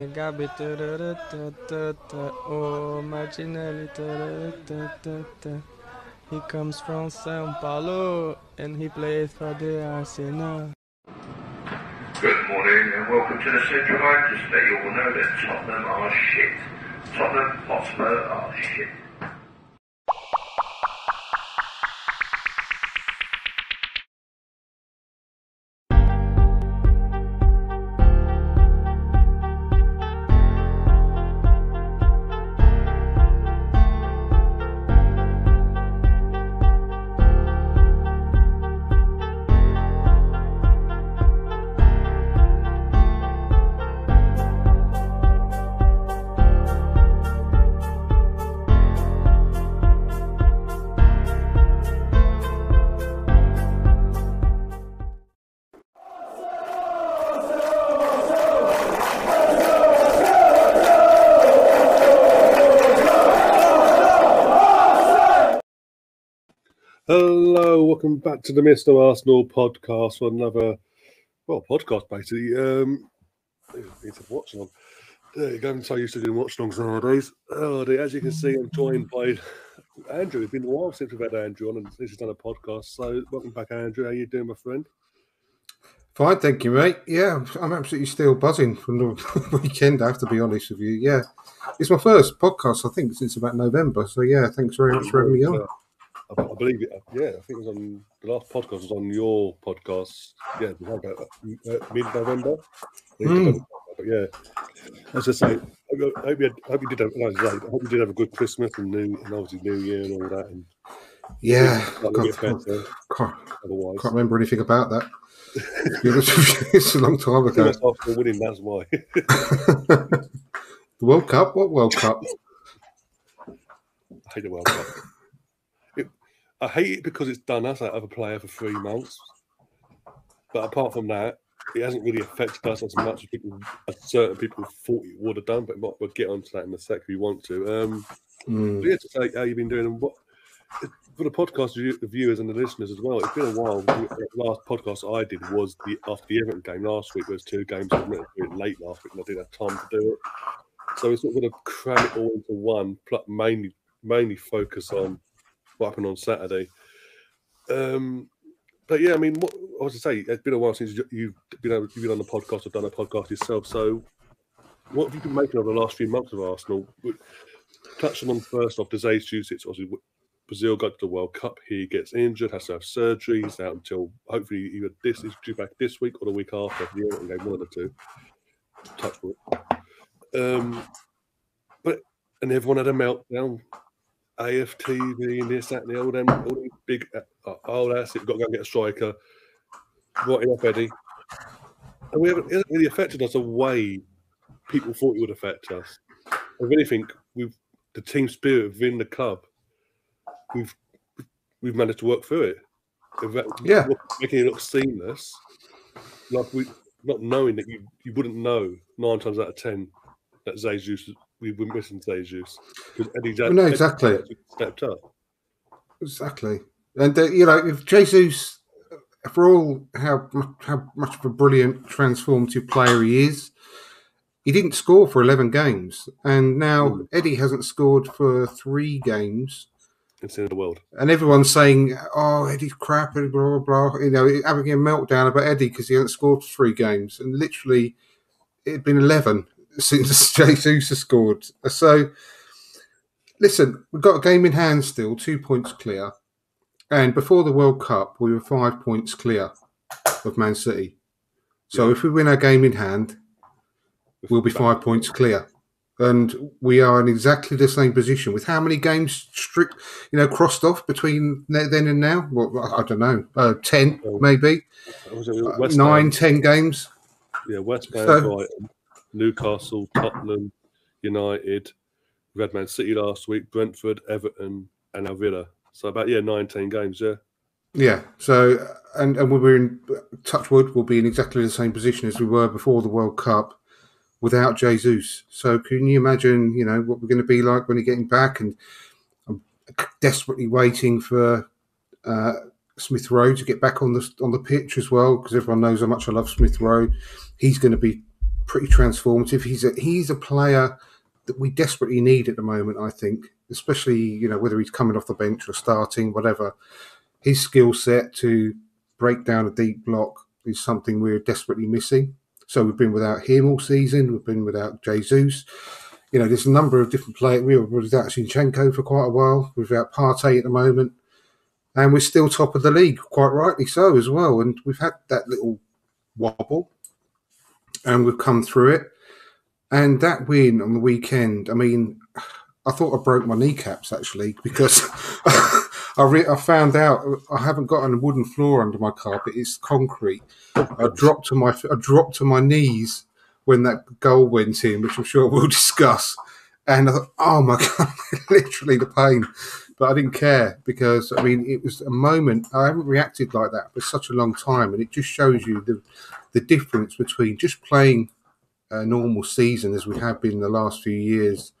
Gabi, oh Martinelli, he comes from São Paulo and he plays for the Arsenal. Good morning and welcome to the Central Line. Just you all know that Tottenham are shit. Tottenham Hotspur are shit. Welcome back to the Mr. Arsenal podcast for another, well, podcast basically. Um, it's a watch along. There you go. I'm so used to doing watch alongs nowadays. Oh, dear. as you can see, I'm joined by Andrew. It's been a while since we've had Andrew on, and this has done a podcast. So, welcome back, Andrew. How you doing, my friend? Fine, thank you, mate. Yeah, I'm absolutely still buzzing from the weekend. I have to be honest with you. Yeah, it's my first podcast, I think, since about November. So, yeah, thanks very much for having me on. I, I believe it. Yeah, I think it was on the last podcast was on your podcast. Yeah, about uh, mid November. Mm. But yeah, as I say, I hope you, I hope you did. Have, no, I hope you did have a good Christmas and New and obviously New Year and all that. And Yeah, can't, can't, otherwise, can't remember anything about that. To be honest with you, it's a long time ago. After winning, that's why. the World Cup? What World Cup? I hate the World Cup. I hate it because it's done us out of a player for three months. But apart from that, it hasn't really affected us as much as people, as certain people thought it would have done. But we'll we'll get onto that in a sec if you want to. Um, Mm. but yeah, to say how you've been doing and what for the podcast the viewers and the listeners as well. It's been a while. The last podcast I did was the after the Everton game last week. There was two games I meant to do it late last week, and I didn't have time to do it. So we're sort of going to cram it all into one, mainly mainly focus on what happened on Saturday. Um, but yeah, I mean, what I was to say, it's been a while since you- you've been able, you've been on the podcast or done a podcast yourself. So, what have you been making of the last few months of Arsenal? Touching on first off, disease juice. It's obviously Brazil got to the World Cup. He gets injured, has to have surgery. He's out until hopefully either this is due back this week or the week after. The game, one of the two. Touch wood. Um, but and everyone had a meltdown. AFTV and this, that, and the all them, all these big. Uh, oh, that's it. Got to go and get a striker. Writing up Eddie. And we haven't, it hasn't really affected us the way people thought it would affect us. If anything, we've the team spirit within the club. We've we've managed to work through it. That- Yeah. making it look seamless. Like we not knowing that you you wouldn't know nine times out of ten that Jesus we were missing Jesus because Eddie Jack- Well, no, exactly. Eddie stepped up. Exactly. And, uh, you know, if Jesus, for all how, how much of a brilliant transformative player he is, he didn't score for 11 games. And now Mm. Eddie hasn't scored for three games. It's the of the world. and everyone's saying, "Oh, Eddie's crap," and blah blah blah. You know, having a meltdown about Eddie because he hasn't scored for three games, and literally, it'd been eleven since Jesus has scored. So, listen, we've got a game in hand still, two points clear, and before the World Cup, we were five points clear of Man City. So, Yeah. if we win our game in hand, we'll be five points clear. And we are in exactly the same position with how many games strict, you know, crossed off between then and now? Well, I don't know, uh, ten maybe, Was it Uh, West nine, ten games. Yeah, West Ham, So- Newcastle, Tottenham, United. We had Man City last week, Brentford, Everton, and now Villa. So about yeah, 19 games. Yeah, Yeah. So, and and we're in Touchwood. We'll be in exactly the same position as we were before the World Cup. without Jesus. So can you imagine, you know, what we're going to be like when he's getting back? And I'm desperately waiting for uh, Smith Rowe to get back on the on the pitch as well, because everyone knows how much I love Smith Rowe. He's going to be pretty transformative. He's a he's a player that we desperately need at the moment. I think, especially you know whether he's coming off the bench or starting, whatever. His skill set to break down a deep block is something we're desperately missing. So we've been without him all season. We've been without Jesus. You know, there's a number of different players. We were without Zinchenko for quite a while. We're without Partey at the moment, and we're still top of the league, quite rightly so as well. And we've had that little wobble, and we've come through it. And that win on the weekend, I mean, I thought I broke my kneecaps actually because I, re- I found out I haven't got a wooden floor under my carpet; it's concrete. I dropped to my I dropped to my knees when that goal went in, which I'm sure we'll discuss. And I thought, oh my god, literally the pain. But I didn't care because I mean it was a moment. I haven't reacted like that for such a long time, and it just shows you the the difference between just playing a normal season as we have been in the last few years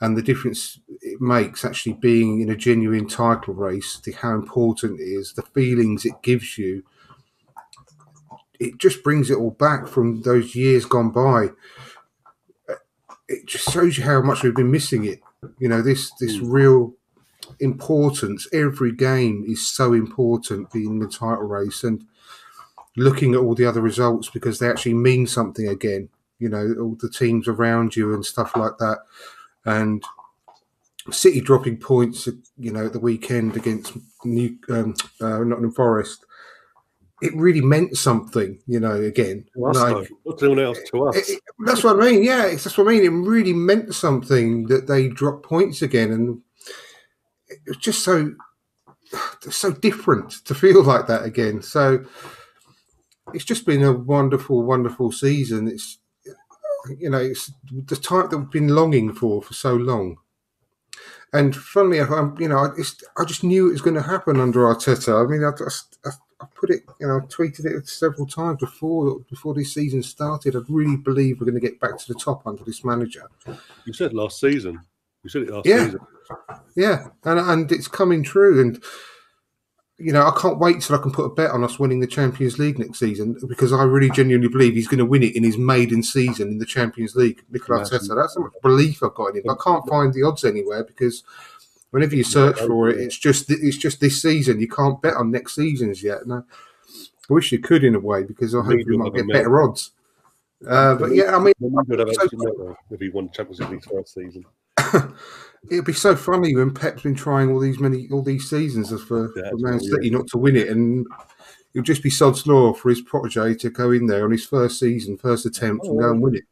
and the difference it makes actually being in a genuine title race, the, how important it is, the feelings it gives you. It just brings it all back from those years gone by. It just shows you how much we've been missing it. You know, this this hmm. real importance. Every game is so important being in the title race and looking at all the other results because they actually mean something again. You know, all the teams around you and stuff like that and City dropping points, you know, at the weekend against New um, uh, Nottingham Forest. It really meant something, you know. Again, like, else to us. It, it, that's what I mean. Yeah, it's, that's what I mean. It really meant something that they dropped points again, and it was just so so different to feel like that again. So it's just been a wonderful, wonderful season. It's you know, it's the type that we've been longing for for so long. And funnily enough, I'm, you know, I just, I just knew it was going to happen under Arteta. I mean, I, just, I, I put it, you know, I tweeted it several times before before this season started. I really believe we're going to get back to the top under this manager. You said last season. You said it last yeah. season. Yeah, and and it's coming true. And you know, I can't wait till I can put a bet on us winning the Champions League next season because I really genuinely believe he's going to win it in his maiden season in the Champions League. Nicola Arteta. That's how much belief I've got in him. I can't find the odds anywhere because whenever you search for it, it's just it's just this season. You can't bet on next seasons yet. No, I wish you could in a way because I hope we might get better odds. Uh, but yeah, I mean, if he won Champions League first season. it'd be so funny when Pep's been trying all these many all these seasons for, for Man City yeah. not to win it, and it'll just be sod's law for his protege to go in there on his first season, first attempt, oh, and go and win it.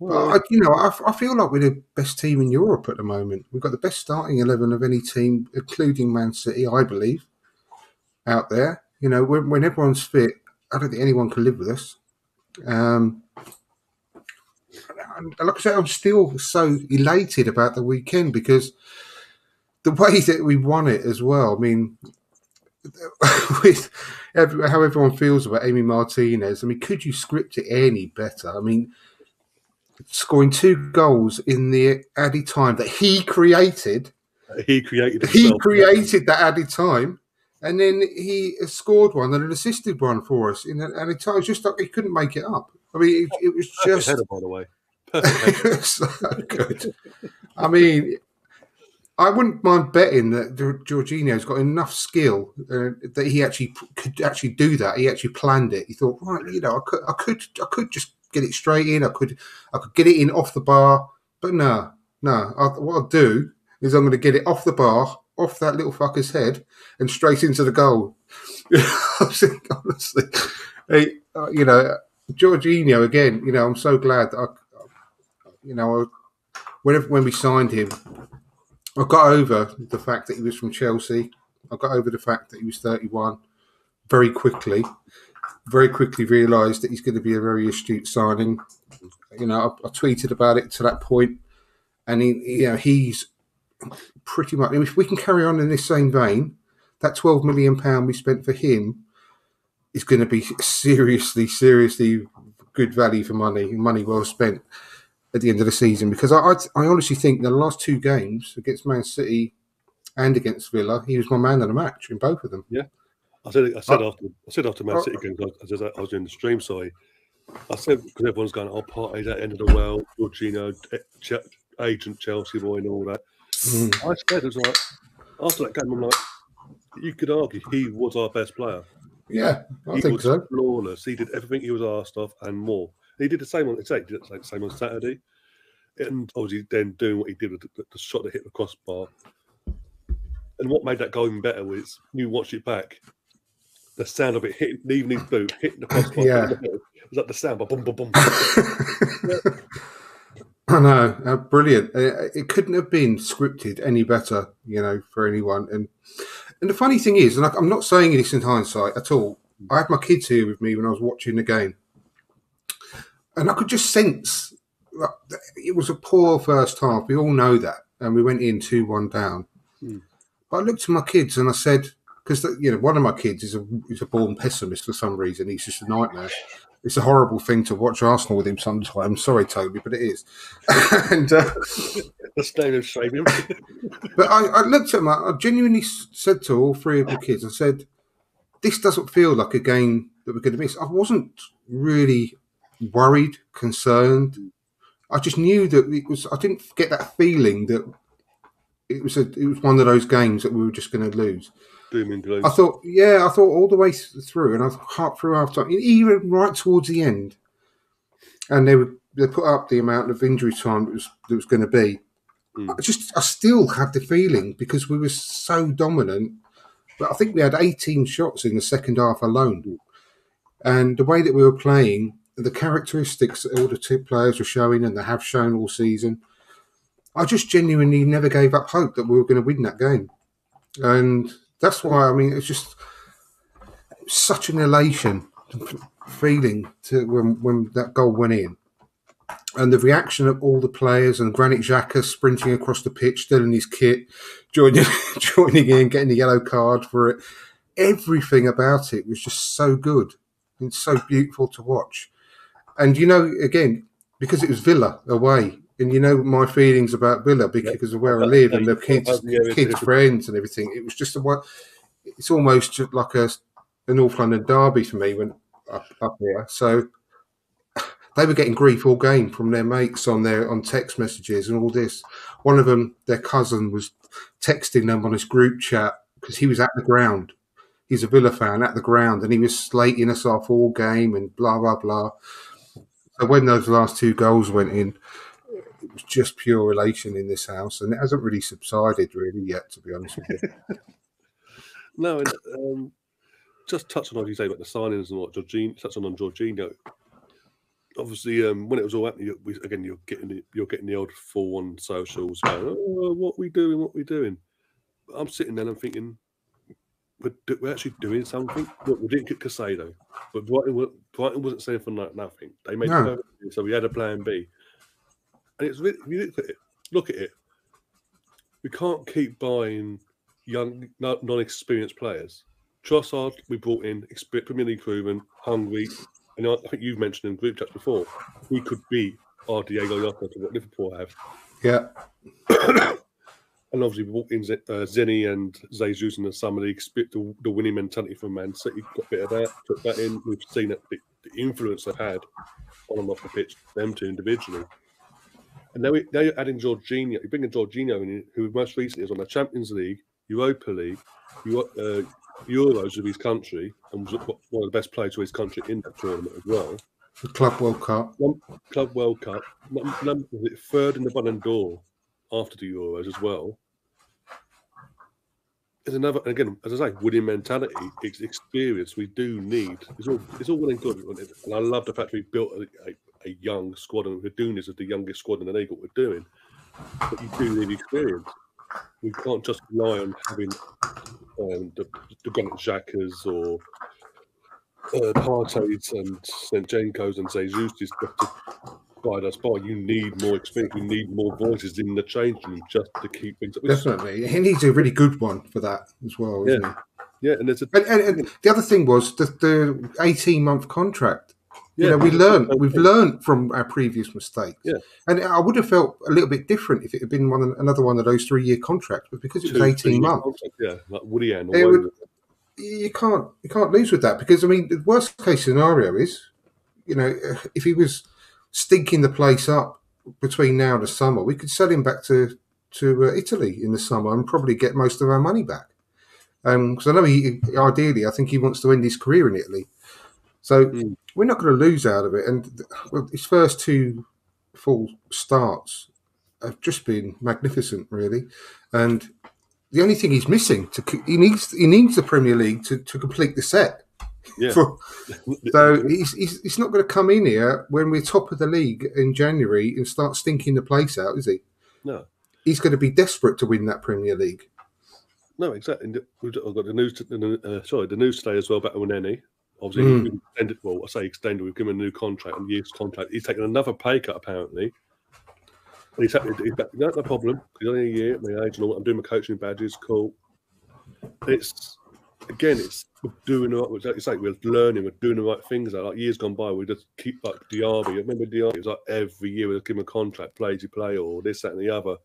Well, I, you know, I, I, feel like we're the best team in Europe at the moment. We've got the best starting eleven of any team, including Man City, I believe, out there. You know, when, when everyone's fit, I don't think anyone can live with us. Um, like I said, I'm still so elated about the weekend because the way that we won it as well. I mean, with every, how everyone feels about Emi Martinez, I mean, could you script it any better? I mean, scoring two goals in the added time that he created. Uh, he created. Himself. He created that added time, and then he scored one and an assisted one for us in that added time. It's just like he couldn't make it up. I mean, it, it was just. Header, by the way. So good. I mean, I wouldn't mind betting that Jorginho's got enough skill uh, that he actually could actually do that. He actually planned it. He thought, right, you know, I could, I could, I could just get it straight in. I could, I could get it in off the bar. But no, no. I, what I'll do is I'm going to get it off the bar, off that little fucker's head, and straight into the goal. honestly, hey, uh, you know, Jorginho again. You know, I'm so glad that I you know, whenever when we signed him, I got over the fact that he was from Chelsea. I got over the fact that he was 31 very quickly. Very quickly realised that he's going to be a very astute signing. You know, I, I tweeted about it to that point, and he, you know, he's pretty much. If we can carry on in this same vein, that 12 million pound we spent for him is going to be seriously, seriously good value for money, money well spent at the end of the season because I, I, I honestly think the last two games against Man City and against Villa, he was my man of the match in both of them. Yeah, I said I said uh, after I said after Man uh, City games, I, I, I was in the stream, sorry, I said because everyone's going, "Oh, Partey's at the end of the world." Jorginho, eh, agent Chelsea boy, and all that. Mm. I said it was like after that game, I'm like, you could argue he was our best player. Yeah, I he think was so. flawless. He did everything he was asked of and more. He did the same on. Did the same on Saturday, and obviously then doing what he did with the, the shot that hit the crossbar. And what made that goal even better was you watch it back. The sound of it hitting, leaving his boot, hitting the crossbar. Yeah. It was like the sound, but boom, boom, boom. I know, uh, brilliant. Uh, it couldn't have been scripted any better, you know, for anyone. And and the funny thing is, and I, I'm not saying this in hindsight at all. I had my kids here with me when I was watching the game, and I could just sense that it was a poor first half. We all know that, and we went in two one down. Hmm. But I looked at my kids and I said, because you know, one of my kids is a is a born pessimist for some reason. He's just a nightmare. It's a horrible thing to watch Arsenal with him sometimes. I'm sorry, Toby, but it is. and uh, the stain of shame. but I, I looked at him. I I genuinely said to all three of the kids, I said, "This doesn't feel like a game that we're going to miss." I wasn't really worried, concerned. I just knew that it was. I didn't get that feeling that it was a. It was one of those games that we were just going to lose. Doom and gloom. I thought, yeah, I thought all the way through, and I half through half time, even right towards the end, and they would they put up the amount of injury time that was that was going to be. Mm. I just, I still have the feeling because we were so dominant. But I think we had 18 shots in the second half alone, and the way that we were playing, the characteristics that all the two players were showing, and they have shown all season. I just genuinely never gave up hope that we were going to win that game, and that's why I mean it's just such an elation feeling to when when that goal went in, and the reaction of all the players and Granit Xhaka sprinting across the pitch, still in his kit, joining joining in, getting the yellow card for it. Everything about it was just so good and so beautiful to watch. And you know, again, because it was Villa away, and you know my feelings about Villa because of where I live and the kids, kids' friends and everything. It was just a one. It's almost just like a, a North London derby for me when up, up here. So they were getting grief all game from their mates on their on text messages and all this. One of them, their cousin, was texting them on his group chat because he was at the ground. He's a Villa fan at the ground, and he was slating us off all game and blah blah blah. So when those last two goals went in, it was just pure elation in this house, and it hasn't really subsided really yet, to be honest with you. No, and um, just touching on what you say about the signings and what Jorginho, touching on Jorginho. Obviously, um, when it was all happening, you- we, again, you're getting the, you're getting the old full one socials going, oh, what we doing, what we doing. I'm sitting there and I'm thinking, we're, we're actually doing something. Look, we didn't get Caicedo, but Brighton, Brighton wasn't saying for no- nothing. They made No. it so we had a plan B. And it's really, if you look at it, look at it. We can't keep buying young, non-experienced players. Trossard, we brought in, Premier League proven, hungry, and I think you've mentioned in group chats before, he could be our Diogo Jota to what Liverpool have. Yeah, And obviously, we brought in Z- uh, Zenny and Jesus in the summer league, spit the, the winning mentality from Man City, got a bit of that, took that in. We've seen that the, the influence they've had on and off the pitch, them two individually. And now, we, now you're adding Jorginho, you're bringing Jorginho in, who most recently is on the Champions League, Europa League, Euro, uh, Euros of his country, and was one of the best players for his country in that tournament as well. the Club World Cup. Club World Cup, num- num- third in the Ballon d'Or after the Euros as well. There's another, again, as I say, winning mentality, it's experience we do need. It's all, it's all well and good, and I love the fact we built a, a, a young squad, and we're doing this as the youngest squad in the league. What we're doing, but you do need experience. We can't just rely on having um, the, the Granit or uh, Partey's and Zinchenko's and Jesus just to guide us by. You need more experience. You need more voices in the change room just to keep things up. Definitely, he needs a really good one for that as well. Isn't? Yeah, and there's a And, and, and the other thing was the, the 18 month contract. yeah, you know, we learned, we've learned from our previous mistakes. Yeah. And I would have felt a little bit different if it had been one another one of those three year contracts, but because it was 18 months, contract, Yeah, like Woody Allen. Would- you can't you can't lose with that because I mean the worst case scenario is you know, if he was stinking the place up between now and the summer, we could sell him back to to uh, Italy in the summer and probably get most of our money back. Because I know he ideally, I think he wants to end his career in Italy. So Mm. we're not going to lose out of it. And well, his first two full starts have just been magnificent, really. And the only thing he's missing to he needs he needs the Premier League to, to complete the set. Yeah. For- so he's, he's he's not going to come in here when we're top of the league in January and start stinking the place out, is he? no, He's going to be desperate to win that Premier League. no, exactly. We've got I've got the news. To, uh, sorry, the news today as well about Elneny. Obviously, Mm. extended. Well, I say extended. We've given him a new contract, a year's contract. He's taken another pay cut apparently. And he's happy. He's back. No, no problem. He's only a year at my age and all. I'm doing my coaching badges. Cool. It's again, it's doing the right. It's Like we're learning. We're doing the right things. Like years gone by, we just keep like Diaby. Remember Diaby? It was like every year we give him a contract, play to play, or this, that, and the other.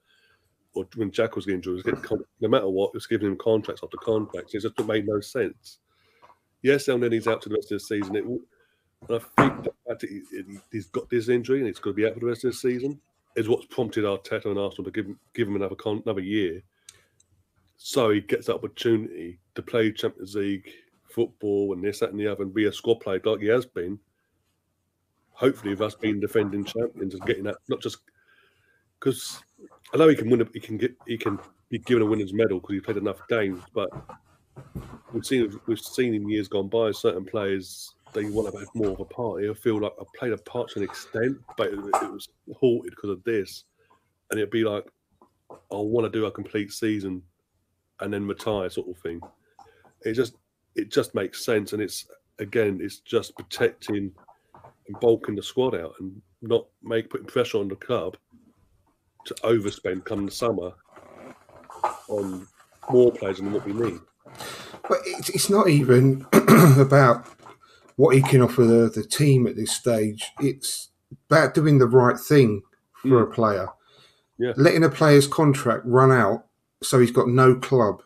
Or when Jack was getting injured, was getting no matter what, it was giving him contracts after contracts. It just made no sense. Yes, Elneny's out to the rest of the season. It, and I think the fact that he, he- he's got this injury and he's going to be out for the rest of the season is what's prompted Arteta and Arsenal to give him, give him another con, another year, so he gets that opportunity to play Champions League football and this, that, and the other, and be a squad player like he has been. Hopefully, with us being defending champions and getting that, not just because I know he can win, he can get, he can be given a winner's medal because he played enough games, but we've seen we've seen in years gone by certain players they want to have more of a part. I feel like I played a part to an extent, but it, it was halted because of this, and it'd be like I want to do a complete season and then retire, sort of thing. It just it just makes sense, and it's again it's just protecting and bulking the squad out and not make putting pressure on the club to overspend come the summer on more players than what we need. But it's, it's not even about what he can offer the, the team at this stage. It's about doing the right thing for hmm. a player. Yeah. Letting a player's contract run out so he's got no club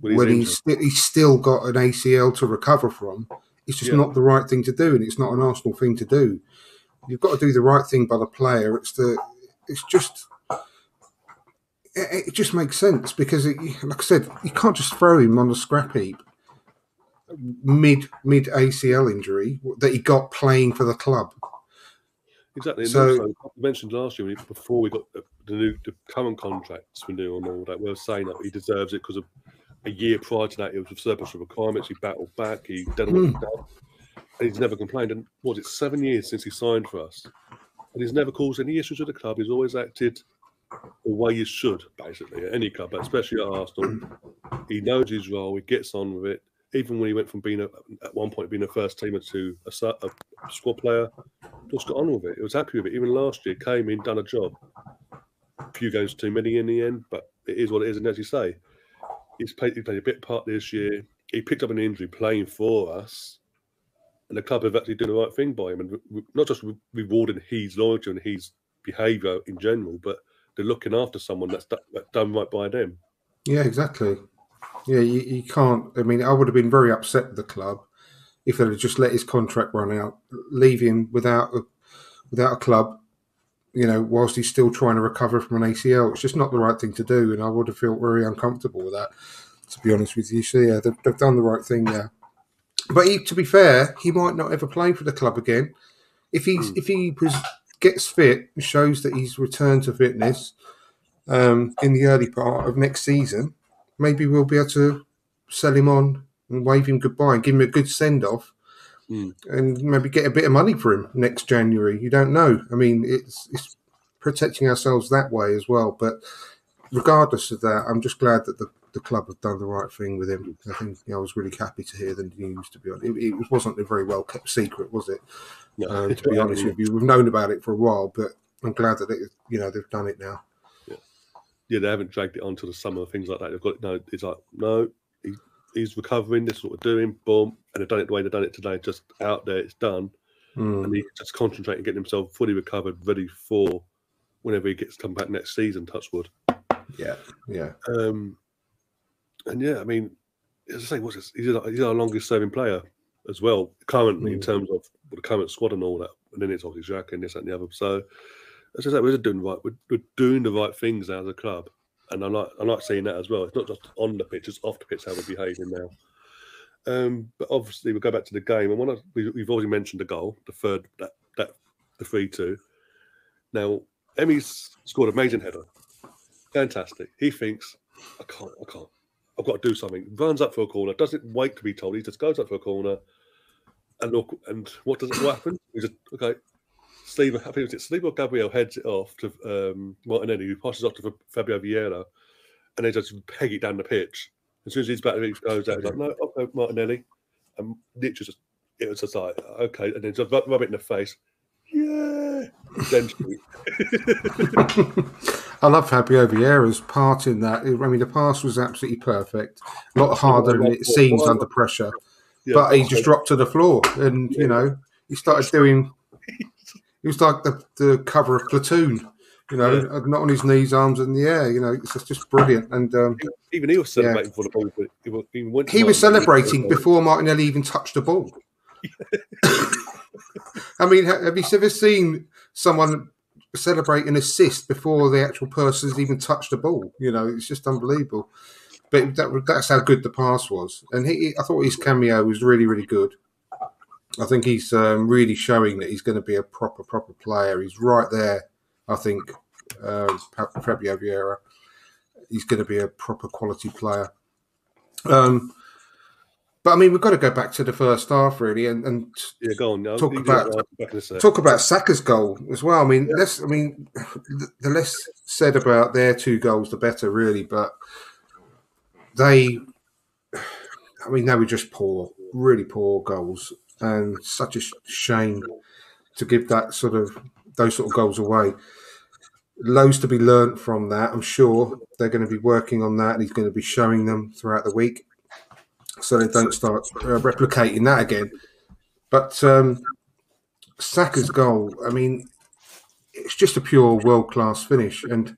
when he's, sti- he's still got an ACL to recover from. It's just Yeah. not the right thing to do, and it's not an Arsenal thing to do. You've got to do the right thing by the player. It's the, it's just, it, it just makes sense because, it, like I said, you can't just throw him on the scrap heap mid mid ACL injury that he got playing for the club. Exactly. And So- also, I mentioned last year before we got the, the new the current contracts renewal and all that, we were saying that he deserves it because of a year prior to that, he was with surplus of requirements. He battled back. He done what he Mm. done, and he's never complained. And what was it seven years since he signed for us, and he's never caused any issues with the club. He's always acted the way you should, basically, at any club, but especially at Arsenal. He knows his role. He gets on with it. Even when he went from being a, at one point being a first teamer to a, a squad player, just got on with it. He was happy with it. Even last year, came in, done a job. A few games too many in the end, but it is what it is. And as you say, he's played, he played a bit part this year. He picked up an injury playing for us, and the club have actually done the right thing by him, and re- not just re- rewarding his loyalty and his behaviour in general, but they're looking after someone that's, do- that's done right by them. Yeah, exactly. Yeah, you, you can't. I mean, I would have been very upset with the club if they'd have just let his contract run out, leave him without a, without a club. You know, whilst he's still trying to recover from an ACL, it's just not the right thing to do, and I would have felt very uncomfortable with that. To be honest with you, so yeah, they've, they've done the right thing there. But he, to be fair, he might not ever play for the club again. If he's if he gets fit, and shows that he's returned to fitness um, in the early part of next season, maybe we'll be able to sell him on and wave him goodbye and give him a good send off Mm. and maybe get a bit of money for him next January. You don't know. I mean, it's it's protecting ourselves that way as well. But regardless of that, I'm just glad that the, the club have done the right thing with him. I think you know, I was really happy to hear the news. To be honest, it, it wasn't a very well kept secret, was it? No, Um, to be honest with you, we've known about it for a while, but I'm glad that it, you know they've done it now. yeah, they haven't dragged it on to the summer things like that. They've got it. no. It's like no, he's recovering. This is what we're doing. Boom, and they've done it the way they've done it today. Just out there, it's done, Mm. and he just concentrate and getting himself fully recovered, ready for whenever he gets come back next season. Touchwood. Yeah, yeah. Um, and yeah, I mean, as I say, what's this? He's our, he's our longest serving player as well, currently in Mm. terms of the current squad and all that. and then it's obviously Jack and this that, and the other. So as I said, we're doing right. We're, we're doing the right things now as a club, and I like I like seeing that as well. It's not just on the pitch; it's off the pitch how we're behaving now. Um, but obviously, we'll go back to the game, and one we, we've already mentioned the goal, the third that that the three two. Now, Emi's scored an amazing header, fantastic. He thinks, I can't, I can't. I've got to do something. Runs up for a corner, doesn't wait to be told. He just goes up for a corner, and look. And what does what happen? He just okay. Steve, I think it's Steve or Gabriel heads it off to um, Martinelli, who passes off to Fabio Vieira, and they just peg it down the pitch. As soon as he's back, he goes out. He's like, no, okay, Martinelli, and literally just it was just like okay, and then just rub, rub it in the face. Yeah, essentially. I love Fabio Vieira's part in that. I mean, the pass was absolutely perfect. A lot harder than it seems under pressure. Yeah, but he just dropped to the floor and, you know, he started doing, he was like the, the cover of Platoon, you know, not on his knees, arms in the air. You know, it's just, just brilliant. And um, even he was celebrating for the ball. But he was, he went he was celebrating before Martinelli even touched the ball. I mean, have you ever seen someone celebrate an assist before the actual person's even touched the ball? You know, it's just unbelievable. But that, that's how good the pass was, and he, I thought his cameo was really, really good. I think he's um, really showing that he's going to be a proper, proper player. He's right there. I think um, Fa- Fabio Vieira. He's going to be a proper quality player. Um, but I mean, we've got to go back to the first half, really, and, and Yeah, go on. I'll- Talk about- that back in a sec. talk about Saka's goal as well. I mean, less. I mean, the- the less said about their two goals, the better, really. But they, I mean, they were just poor, really poor goals, and such a shame to give that sort of those sort of goals away. Loads to be learnt from that. I'm sure they're going to be working on that, and he's going to be showing them throughout the week, so they don't start uh, replicating that again. But um, Saka's goal, I mean, it's just a pure world class finish. And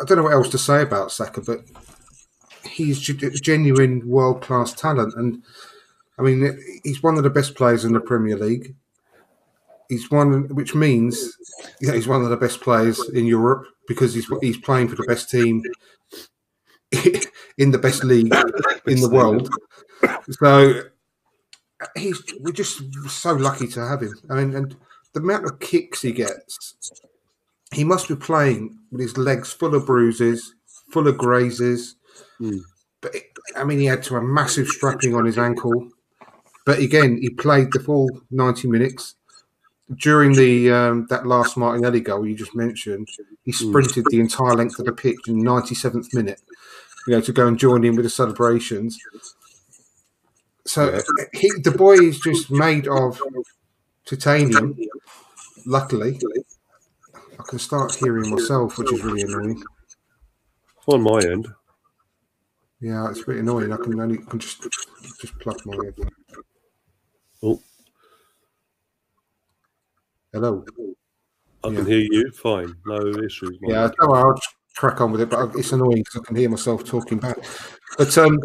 I don't know what else to say about Saka, but he's ge- genuine world class talent. And I mean, he's one of the best players in the Premier League. He's one, which means yeah, he's one of the best players in Europe because he's he's playing for the best team in the best league in the world. So he's we're just so lucky to have him. I mean, and the amount of kicks he gets, he must be playing with his legs full of bruises, full of grazes. Hmm. But it, I mean, he had to a massive strapping on his ankle. But again, he played the full ninety minutes. During the um, that last Martinelli goal you just mentioned, he sprinted the entire length of the pitch in ninety seventh minute. You know, to go and join in with the celebrations. So Yeah. he, the boy is just made of titanium. Luckily, I can start hearing myself, which is really annoying. On my end, Yeah, it's really annoying. I can only I can just just plug my headphone. Oh. Hello. I Yeah. can hear you fine. No issues. my Yeah, I'll just crack on with it, but it's annoying because I can hear myself talking back. But um,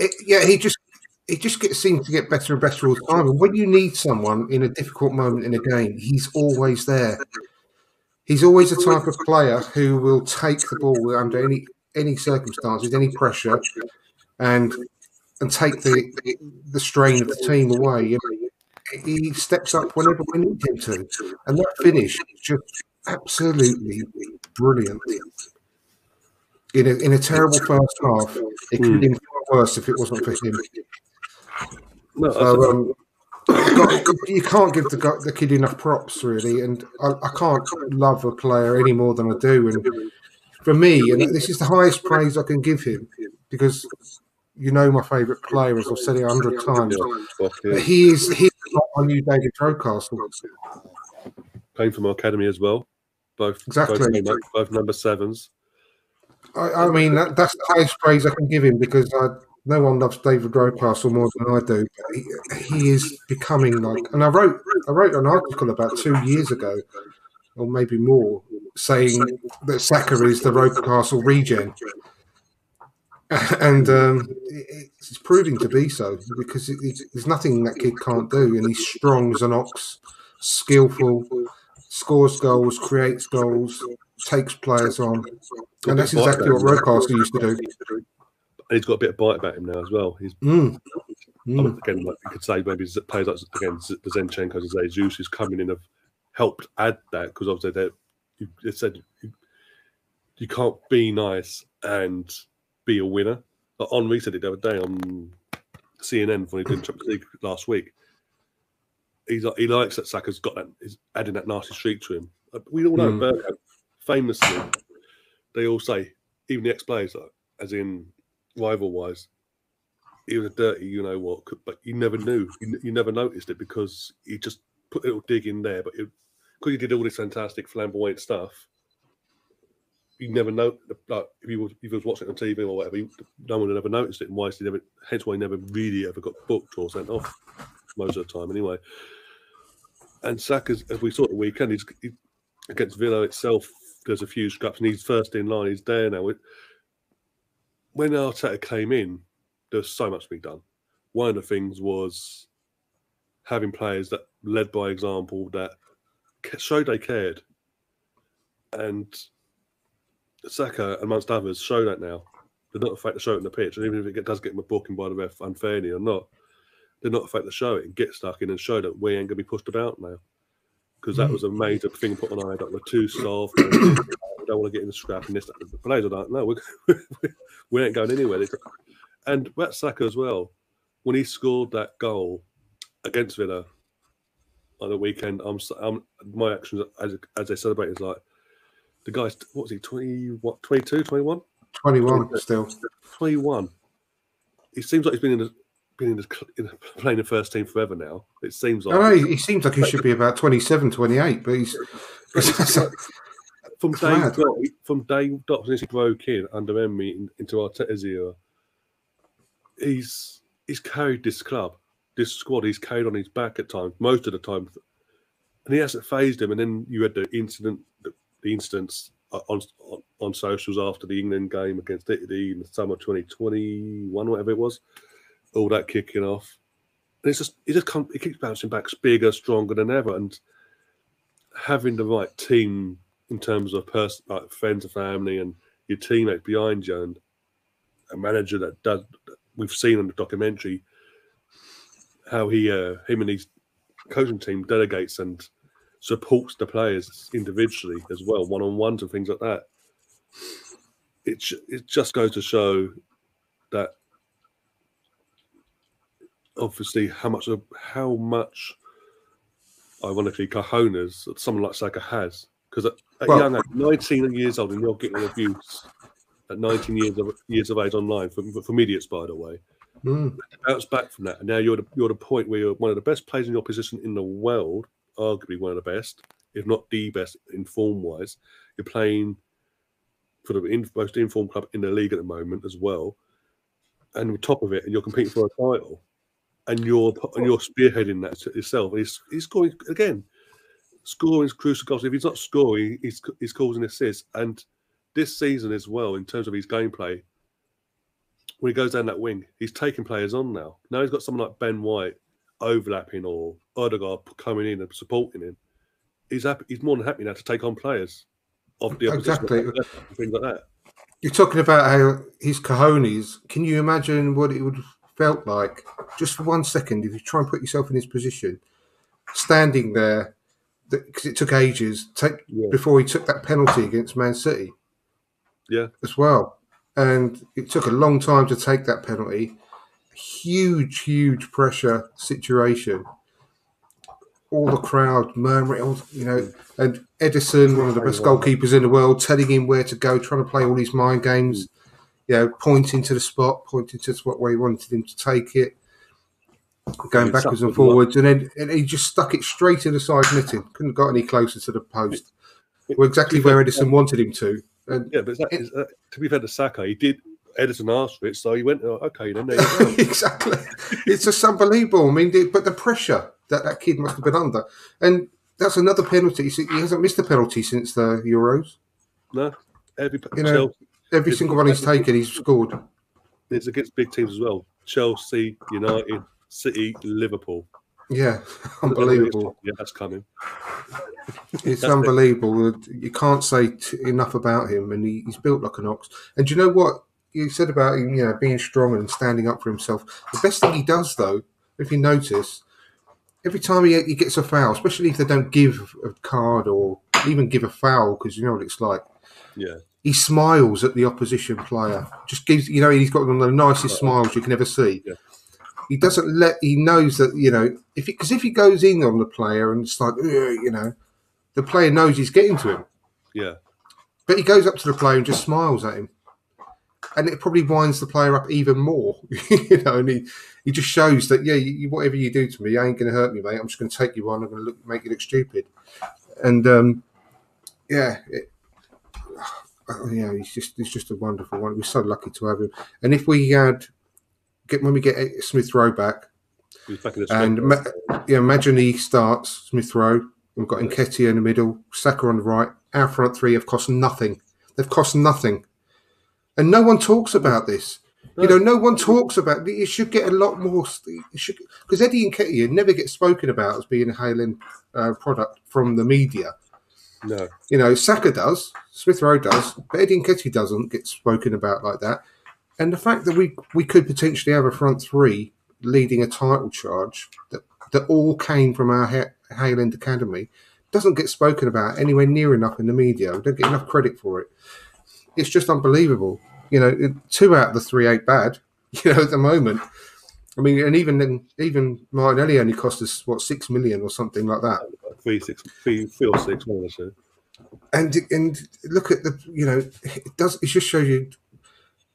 it, yeah, he just he just gets seems to get better and better all the time. And when you need someone in a difficult moment in a game, he's always there. He's always the type of player who will take the ball under any any circumstances, any pressure, and and take the the strain of the team away. You know, he steps up whenever we need him to, and that finish is just absolutely brilliant. In a, in a terrible first half, it could have been far worse if it wasn't for him. No, So, um, you can't give the the kid enough props, really, and I, I can't love a player any more than I do. And for me, and this is the highest praise I can give him, because you know my favourite player, as I've said it a hundred times. But he is he my new David Rocastle. Came from our academy as well. Both Exactly. Both, came both number sevens. I, I mean, that, that's the highest praise I can give him because I, no one loves David Rocastle more than I do. But he, he is becoming like, and I wrote I wrote an article about two years ago, or maybe more, saying that Saka is the Rocastle regen. and um, it's proving to be so because it, it, there's nothing that kid can't do, and he's strong as an ox, skillful, scores goals, creates goals, takes players on, and that's exactly what Rocastle used to do. And he's got a bit of bite about him now as well. He's Mm. I mean, Mm. again, like you could say maybe players like again the Zinchenko's and Zeus, who's coming in have helped add that because obviously they they said you, you can't be nice and be a winner. Like Henry said it the other day on CBS when he did Champions League last week. He's like, he likes that Saka's got that, he's adding that nasty streak to him. Uh, We all know Mm. Bergkamp, famously, they all say even the ex-players, like, as in rival-wise, he was a dirty, you know what, but you never knew, you, you never noticed it because he just put a little dig in there. But because he did all this fantastic flamboyant stuff, you never know. Like if he was, if he was watching it on TV or whatever, no one had ever noticed it, and why he never, hence why he never really ever got booked or sent off most of the time, anyway. And Saka's, as we saw the weekend, he's he, against Villa itself. There's a few scraps, and he's first in line. He's there now. When Arteta came in, there's so much to be done. One of the things was having players that led by example, that showed they cared, and Saka, amongst others, show that now. They're not afraid to show it on the pitch, and even if it does get booking by the ref unfairly or not, they're not afraid to show it and get stuck in and show that we ain't going to be pushed about now. Because that was a major thing put on our head, we're too soft, we don't want to get in the scrap and this. The players are like, no, we ain't going anywhere. And Rat Saka as well, when he scored that goal against Villa on the weekend, I'm, I'm my actions as as they celebrate is like the guy's what was he 20 what 22 21 21 still. 21 it seems like he's been in the been in the, in the playing the first team forever now it seems like I know he, he seems like he should be about 27, 28, but he's. from day dot, from day dot since he broke in under Emery into Arteta's era, he's he's carried this club, this squad. He's carried on his back at times, most of the time, and he hasn't phased him. And then you had the incident, the, instance uh, on, on on socials after the England game against Italy in the summer 2021, whatever it was, all that kicking off. And it's just it just come, he keeps bouncing back, bigger, stronger than ever, and having the right team in terms of person, like friends and family, and your teammates behind you, and a manager that does. We've seen in the documentary how he, uh, him and his coaching team delegates and supports the players individually as well, one on ones and things like that. It it just goes to show that obviously how much of how much ironically cojones that someone like Saka has because at, at Well- young age, 19 years old and you're getting abuse at 19 years of years of age online for, for idiots by the way Mm. bounce back from that and now you're at, you're at a point where you're one of the best players in your position in the world arguably one of the best if not the best in form wise you're playing for the in, most informed club in the league at the moment as well and on top of it and you're competing for a title and you're and you're spearheading that yourself. He's, he's scoring again scoring is crucial goals. If he's not scoring he's, he's causing assists. And this season as well in terms of his gameplay when he goes down that wing, he's taking players on now. Now he's got someone like Ben White overlapping or Odegaard coming in and supporting him. He's happy. He's more than happy now to take on players of the opposition Exactly. things like that. You're talking about how his cojones. Can you imagine what it would have felt like just for one second if you try and put yourself in his position, standing there, because it took ages take, Yeah. before he took that penalty against Man City. Yeah. as well, and it took a long time to take that penalty. Huge, huge pressure situation. All the crowd murmuring, you know, and Ederson, one of the best goalkeepers in the world, telling him where to go, trying to play all these mind games, you know, pointing to the spot, pointing to the spot where he wanted him to take it, going backwards and forwards, and then and he just stuck it straight in the side netting. Couldn't got any closer to the post. Well, exactly where Ederson wanted him to. And Yeah, but that is, uh, to be fair to Saka, he did. Ederson asked for it, so he went. Oh, okay, then there you go. exactly. It's just unbelievable. I mean, the, but the pressure that that kid must have been under, and that's another penalty. He hasn't missed a penalty since the Euros. no, every You know, Chelsea, Every single one he's taken, he's scored. it's against big teams as well. Chelsea, United, City, Liverpool. Yeah, unbelievable. Yeah, that's coming. It's That's unbelievable. You can't say t- enough about him, and he, he's built like an ox. And do you know what you said about him? You know, being strong and standing up for himself. The best thing he does, though, if you notice, every time he, he gets a foul, especially if they don't give a card or even give a foul, because you know what it's like. Yeah, He smiles at the opposition player. Just gives, you know, he's got one of the nicest smiles you can ever see. Yeah. He doesn't let. He knows that you know if because if he goes in on the player and it's like you know, the player knows he's getting to him. yeah, But he goes up to the player and just smiles at him. And it probably winds the player up even more, you know. And he, he just shows that, yeah, you, whatever you do to me, you ain't going to hurt me, mate. I'm just going to take you on. I'm going to look, make you look stupid. And um, yeah, it, oh, yeah, he's just he's just a wonderful one. We're so lucky to have him. And if we had get when we get Smith Rowe back, he's back in the and ma- yeah, imagine he starts Smith Rowe. We've got Nketiah in the middle, Saka on the right. Our front three have cost nothing. They've cost nothing, and no one talks about this. You know, no one talks about. It should get a lot more. Because Eddie and Nketiah never gets spoken about as being a Hale End uh, product from the media. no, You know, Saka does, Smith Rowe does, but Eddie and Nketiah doesn't get spoken about like that. And the fact that we we could potentially have a front three leading a title charge that that all came from our Ha- Hale End Academy doesn't get spoken about anywhere near enough in the media. We don't get enough credit for it. It's just unbelievable. You know, two out of the three ain't bad. You know, at the moment. I mean, and even then, even Martinelli only cost us what six million or something like that. three, six, three, three or six, one of two. and and look at the you know it does it just shows you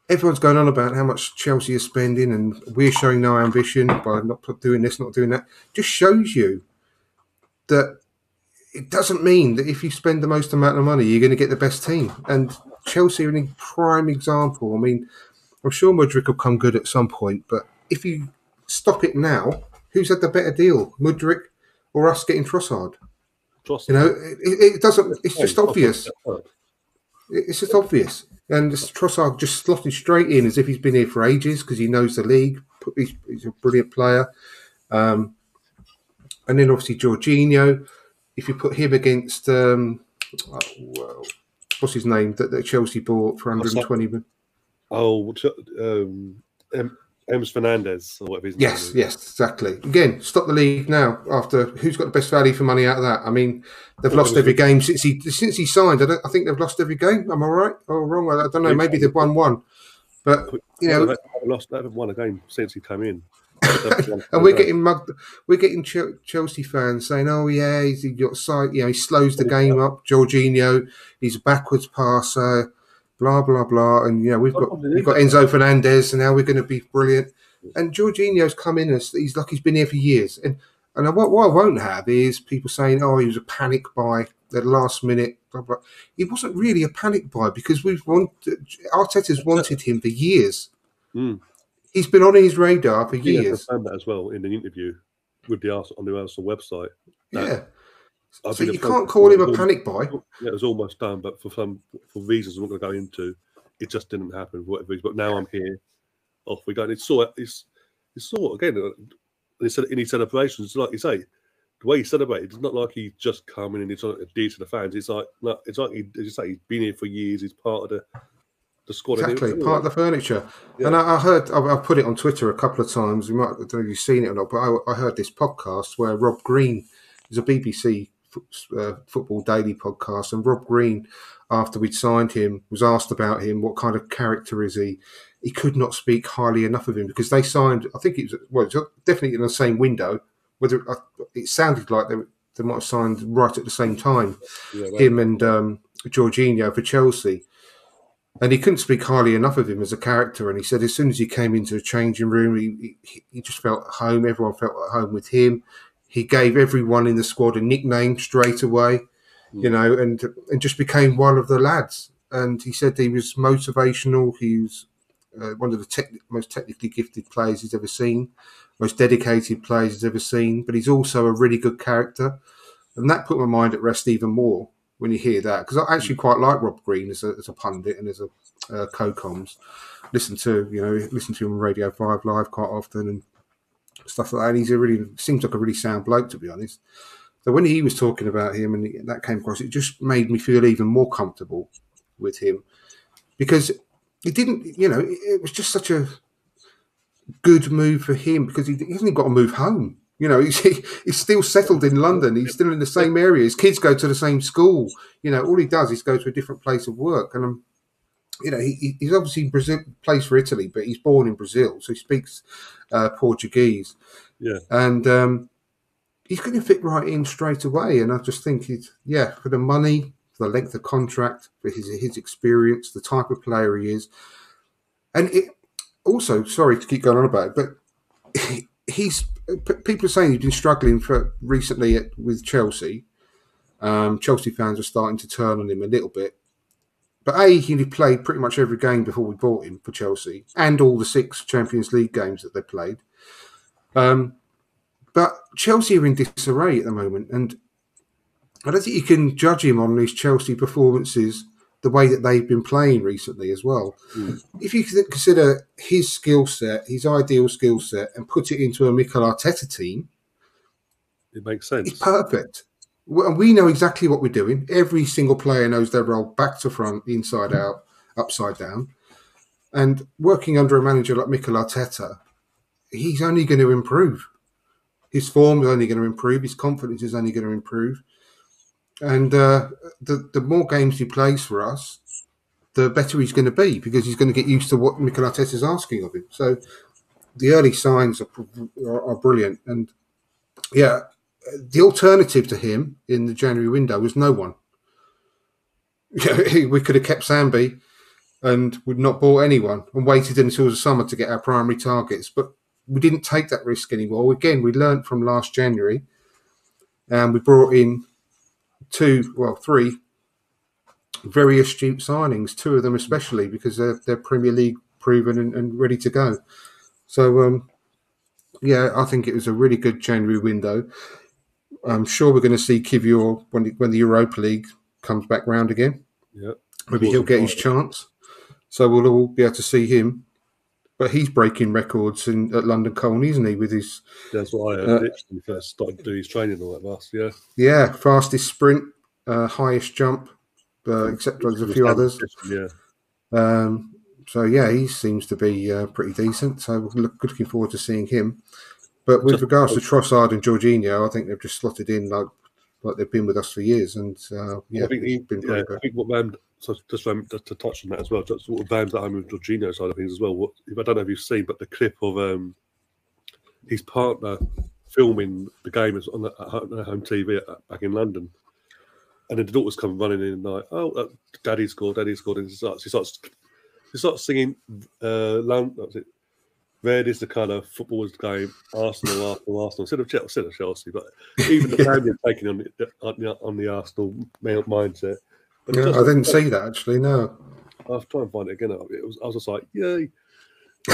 everyone's going on about how much Chelsea is spending and we're showing no ambition by not doing this not doing that just shows you that it doesn't mean that if you spend the most amount of money you're going to get the best team and Chelsea are a prime example I mean I'm sure Mudryk will come good at some point but if you stop it now who's had the better deal Mudryk or us getting Trossard Trossard. you know it, it doesn't it's just Oh, obvious Trossard. it's just obvious. And Trossard just slotted straight in as if he's been here for ages because he knows the league. He's, he's a brilliant player. Um, and then obviously Jorginho. If you put him against, um, oh, well, what's his name that, that Chelsea bought for 120 million? Oh, um, em, Fernandez or whatever his name Yes, yes, exactly. Again, stop the league now. After who's got the best value for money out of that? I mean, they've lost every game since he since he signed. I, don't, I think they've lost every game. Am I right or wrong? I don't know. Maybe they've won one, but you know, They've lost, they haven't won a game since he came in. And we're getting mugged. We're getting Ch- Chelsea fans saying, "Oh yeah, he's he got sight. You know, he slows the game up. Jorginho, he's a backwards passer." Blah blah blah, and you know we've got we've got Enzo Fernandez, and now we're going to be brilliant. And Jorginho's come in as he's like he's been here for years, and and what, what I won't have is people saying, "Oh, he was a panic buy at the last minute." Blah, blah. He wasn't really a panic buy because we've wanted Arteta's wanted him for years. Mm. He's been on his radar for Yeah, years. confirmed that as well in an interview with the Arsenal on the Arsenal website. Yeah. I've So you can't call him a panic buy. Yeah, it was almost done, but for some for reasons I'm not going to go into, it just didn't happen. for Whatever. reason. But now I'm here. Off we go. And it's sort. It's it's sort again. uh, In his, in his celebrations, like you say, the way he celebrated, it's not like he's just coming and he's like a dear to the fans. It's like no, it's like he, as you say, he's been here for years. He's part of the the squad. Exactly, part of the furniture. Yeah. And I, I heard, I, I put it on Twitter a couple of times. You might, I don't know if you've seen it or not, but I, I heard this podcast where Rob Green is a BBC uh, Football Daily podcast, and Rob Green, after we'd signed him, was asked about him. What kind of character is he? He could not speak highly enough of him because they signed. I think it was well, it was definitely in the same window. Whether uh, it sounded like they, they might have signed right at the same time Yeah, him and um, Jorginho for Chelsea. And he couldn't speak highly enough of him as a character. And he said as soon as he came into the changing room, he, he, he just felt at home. Everyone felt at home with him. He gave everyone in the squad a nickname straight away, you know, and and just became one of the lads. And he said he was motivational. He was uh, one of the tech, most technically gifted players he's ever seen, most dedicated players he's ever seen. But he's also a really good character, and that put my mind at rest even more when you hear that because I actually quite like Rob Green as a, as a pundit and as a uh, co-coms. Listen to you know listen to him on Radio Five Live quite often and stuff like that. And he's a really seems like a really sound bloke to be honest. So when he was talking about him and that came across, it just made me feel even more comfortable with him because it didn't, you know, it, it was just such a good move for him because he, he hasn't got to move home. You know, he's, he's still settled in London. He's still in the same area. His kids go to the same school. You know, all he does is go to a different place of work. And, um, you know, he, he's obviously in Brazil plays for Italy, but he's born in Brazil, so he speaks uh, Portuguese. Yeah. And um, he's going to fit right in straight away. And I just think he's, yeah, for the money, for the length of contract, for his, his experience, the type of player he is. And it also, sorry to keep going on about it, but he's people are saying he's been struggling for recently at, with Chelsea. Um, Chelsea fans are starting to turn on him a little bit. But A, he played pretty much every game before we bought him for Chelsea and all the six Champions League games that they played. Um, but Chelsea are in disarray at the moment. And I don't think you can judge him on his Chelsea performances the way that they've been playing recently as well. Mm. If you consider his skill set, his ideal skill set, and put it into a Mikel Arteta team, it makes sense. It's perfect. And We know exactly what we're doing. Every single player knows their role back to front, inside out, upside down. And working under a manager like Mikel Arteta, he's only going to improve. His form is only going to improve. His confidence is only going to improve. And uh, the the more games he plays for us, the better he's going to be because he's going to get used to what Mikel Arteta is asking of him. So the early signs are, are, are brilliant. And yeah, the alternative to him in the January window was no one. we could have kept Sambi and would not bought anyone and waited until the summer to get our primary targets. But we didn't take that risk anymore. Again, we learned from last January and we brought in two, well, three very astute signings, two of them especially because they're, they're Premier League proven and, and ready to go. So, um, yeah, I think it was a really good January window. I'm sure we're going to see Kiwior when the, when the Europa League comes back round again. Yeah, maybe he'll get his chance. So we'll all be able to see him. But he's breaking records in at London Colney, isn't he? With his that's why I uh, he first started to do his training all that last. Yeah, yeah, fastest sprint, uh, highest jump, uh, except there's a few others. Yeah. Um, so yeah, he seems to be uh, pretty decent. So we're look, looking forward to seeing him. But with just, regards to Trossard and Jorginho, I think they've just slotted in like like they've been with us for years. And uh, yeah, I think, he, yeah, I think what man so just, um, just to touch on that as well, just sort of that I'm with Jorginho side of things as well. What I don't know if you've seen, but the clip of um, his partner filming the game on the, home TV back in London, and then the daughters come running in and like, "Oh, uh, Daddy scored! Daddy scored!" And she starts, she starts, she starts singing. Uh, what was it? Red is the colour. Football's game. Arsenal, Arsenal, Arsenal. Instead of Chelsea, instead of Chelsea, but even the family are taking on the, on the on the Arsenal mindset. But yeah, I didn't see that actually. No, I'll try and find it again. It was, I was just like, yay.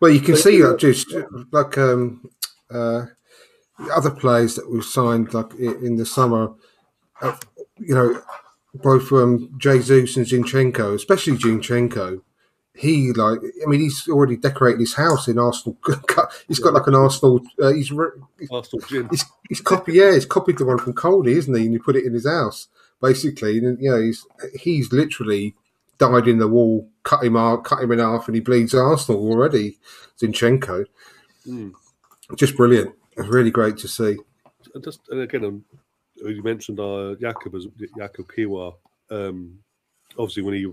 well, you can but, see that just like um, uh, other players that we've signed, like in the summer. Uh, you know, both um, Jesus and Zinchenko, especially Zinchenko. He like, I mean, he's already decorated his house in Arsenal. he's got like an Arsenal. Uh, he's, Arsenal gym. He's, he's copied. Yeah, he's copied the one from Colney, isn't he? And he put it in his house basically. And, you know, he's he's literally died in the wall, cut him out, cut him in half, and he bleeds Arsenal already. Zinchenko, mm. just brilliant. It's really great to see. And just and again, um, you mentioned uh, Jakub as Jakub Kiwior. Um, obviously, when he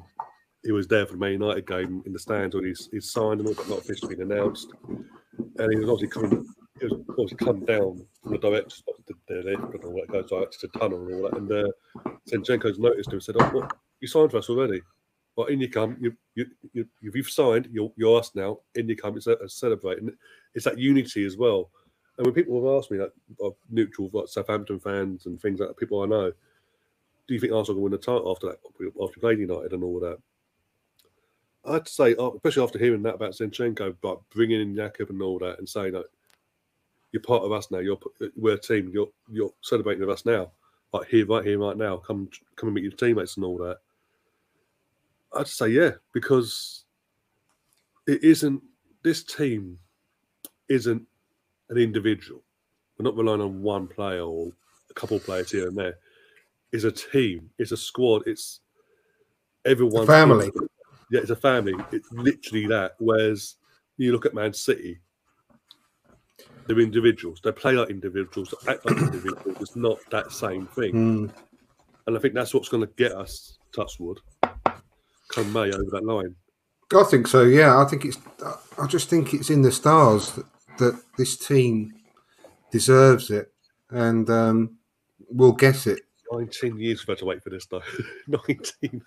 he was there for the Man United game in the stands when he's, he's signed and all, but not officially been announced, and he was obviously coming it was obviously come down from the director's the, the lift and all that goes out to the tunnel and all that. And uh, Zinchenko's noticed him and said, "Oh, you signed for us already? Well, in you come. You, you, you, you've signed. You're, you're us now. In you come. It's a, a celebrate, and it's that unity as well. And when people have asked me, like neutral, like Southampton fans and things like that, people I know, do you think Arsenal can win the title after that? After playing United and all that? I'd say, uh, especially after hearing that about Zinchenko, like bringing in Jakub and all that, and saying that you're part of us now. You're we're a team. You're you're celebrating with us now. Like here, right here, right now. Come, come and meet your teammates and all that. I'd say yeah, because it isn't. This team isn't an individual. We're not relying on one player or a couple of players here and there. It's a team. It's a squad. It's everyone. family. Yeah, it's a family. It's literally that. Whereas you look at Man City, they're individuals. They play like individuals, they act like individuals. It's not that same thing. Mm. And I think that's what's going to get us, Touchwood, come May over that line. I think so. Yeah, I think it's. I just think it's in the stars that, that this team deserves it, and um, we'll get it. 19 years we've had to wait for this, though. 19.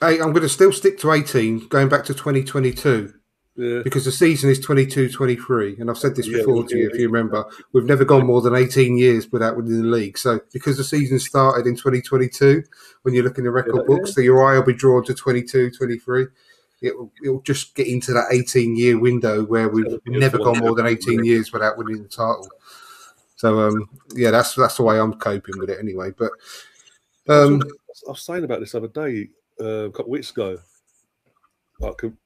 Hey, I'm going to still stick to 18, going back to 2022, Yeah. because the season is 22 23. And I've said this Yeah, before to you, if you remember. We've never gone more than 18 years without winning the league. So, because the season started in 2022, when you look in the record Yeah, books, so your eye will be drawn to 22 23. It'll, it'll just get into that 18 year window where we've Yeah, never gone more than one. 18 years without winning the title. So, um, yeah, that's that's the way I'm coping with it anyway. But um, I was saying about this the other day, uh, a couple of weeks ago. Like, com-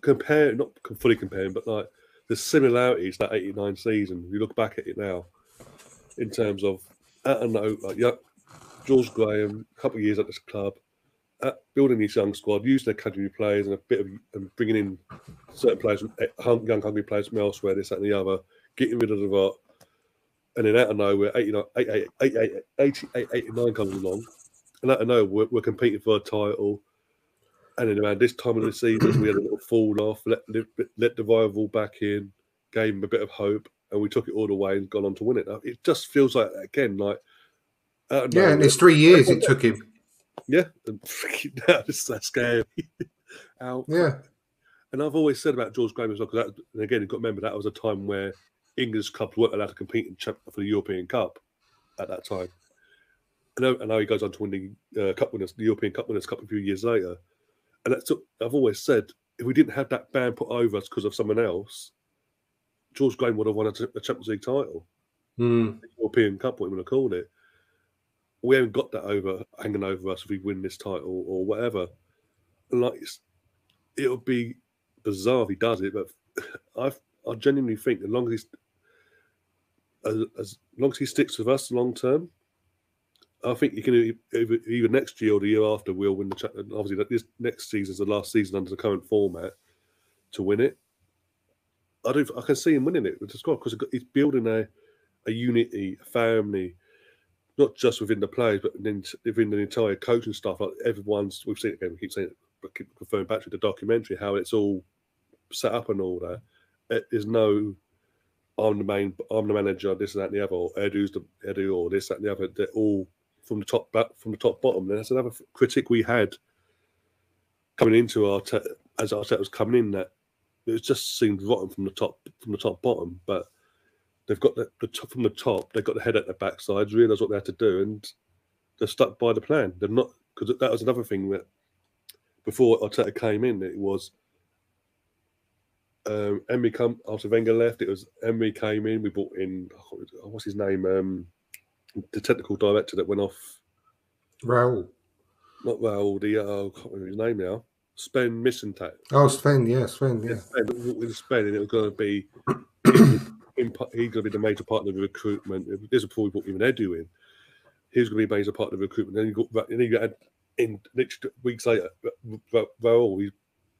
compare, not fully comparing, but like the similarities that 89 season. You look back at it now in terms of, I don't know, like, yeah, George Graham, a couple of years at this club, uh, building this young squad, using their academy players and a bit of and bringing in certain players, eh, young hungry players from elsewhere, this, that, and the other, getting rid of the rot. And then out of nowhere, 89, 88, 88, 88, 89 comes along. And out of nowhere, we're, we're competing for a title. And then around this time of the season, we had a little fall off, let, let, the rival back in, gave him a bit of hope, and we took it all the way and gone on to win it. It just feels like, again, like. yeah, and it's three years it took him. yeah, and freaking that's that's scary. Out. Yeah. And I've always said about George Graham as well, because again, you've got to remember that was a time where English clubs weren't allowed to compete in champ- for the European Cup at that time. And now, and now he goes on to win the uh, Cup Winners, the European Cup Winners' Cup a few years later. And that's I've always said if we didn't have that ban put over us because of someone else, George Graham would have won a Champions League title. Mm. European Cup, what you want to call it. We haven't got that over hanging over us if we win this title or whatever. And like it's, it'll be bizarre if he does it, but I I genuinely think as long as he's as, as long as he sticks with us long term, I think you can either next year or the year after we'll win the. cha- Obviously, this next season's the last season under the current format to win it. I do. I can see him winning it with the squad because he's building a a unity, a family, not just within the players, but within the entire coaching staff. Like everyone's, we've seen it again. We keep saying it, but keep referring back to the documentary, how it's all set up and all that. It, there's no, I'm the main, I'm the manager, this and that and the other, or Edu's the Edu, or this that and the other. They're all from the top back, from the top bottom. And that's another critic we had coming into our te- as our set was coming in that it just seemed rotten from the top from the top bottom, but they've got the, the top from the top. They've got the head at their backsides, realised what they had to do, and they're stuck by the plan. They're not because that was another thing that before Arteta came in, it was um, Emery come after Wenger left. It was Emery came in. We brought in oh, what's his name, um, the technical director that went off. Raul. Not Raul, the uh, I can't remember his name now. Sven Mislintat. Oh, Sven. Yeah, Sven. Yeah. Sven, with Sven, and it was going to be he's going to be the major part of the recruitment. This is we brought even Edu in. He was going to be a major part of the recruitment. Then you got, and then you had in next weeks later, Ra- Raul, he's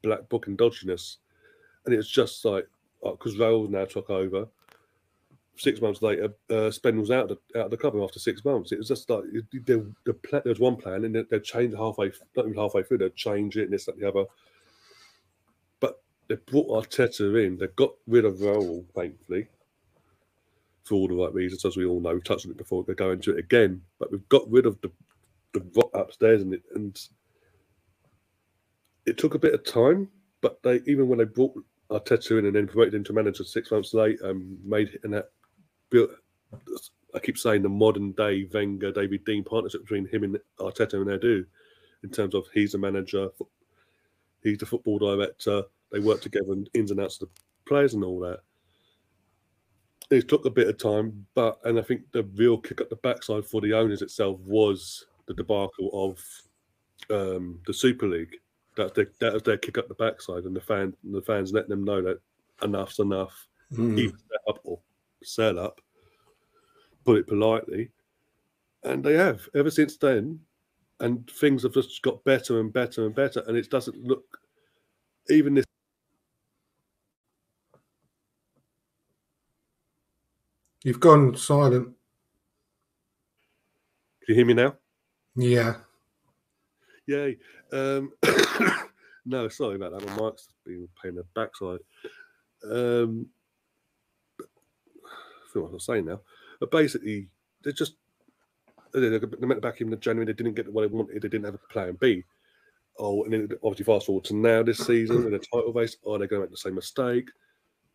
black book and dodginess, and it's just like because Raul now took over. Six months later, uh, Sven was out of, the, out of the club after six months. It was just like it- the, the pla- there was one plan, and they- they'd change halfway, not even halfway through, they'd change it and this, that, and the other. But they brought Arteta in. They got rid of Raul, thankfully, for all the right reasons, as we all know. We've touched on it before. They go into it again, but we've got rid of the the rot upstairs, and it and it took a bit of time. But they even when they brought Arteta in and then promoted him to manager six months later, um, made and that built. I keep saying the modern day Wenger David Dein partnership between him and Arteta and Edu, in terms of he's the manager, he's the football director. They work together and ins and outs of the players and all that. it took a bit of time, but and I think the real kick up the backside for the owners itself was the debacle of um, the Super League. That their, that was their kick up the backside, and the fan the fans letting them know that enough's enough. Mm. Up or sell up. Put it politely, and they have ever since then, and things have just got better and better and better, and it doesn't look even this. You've gone silent. Can you hear me now? Yeah. Yay. Um, no, sorry about that. My mic's been paying the backside. Um, I feel what I was saying now. But basically, they just they met back in January. They didn't get what they wanted. They didn't have a plan B. Oh, and then obviously fast forward to now this season in the title race. Oh, Are they going to make the same mistake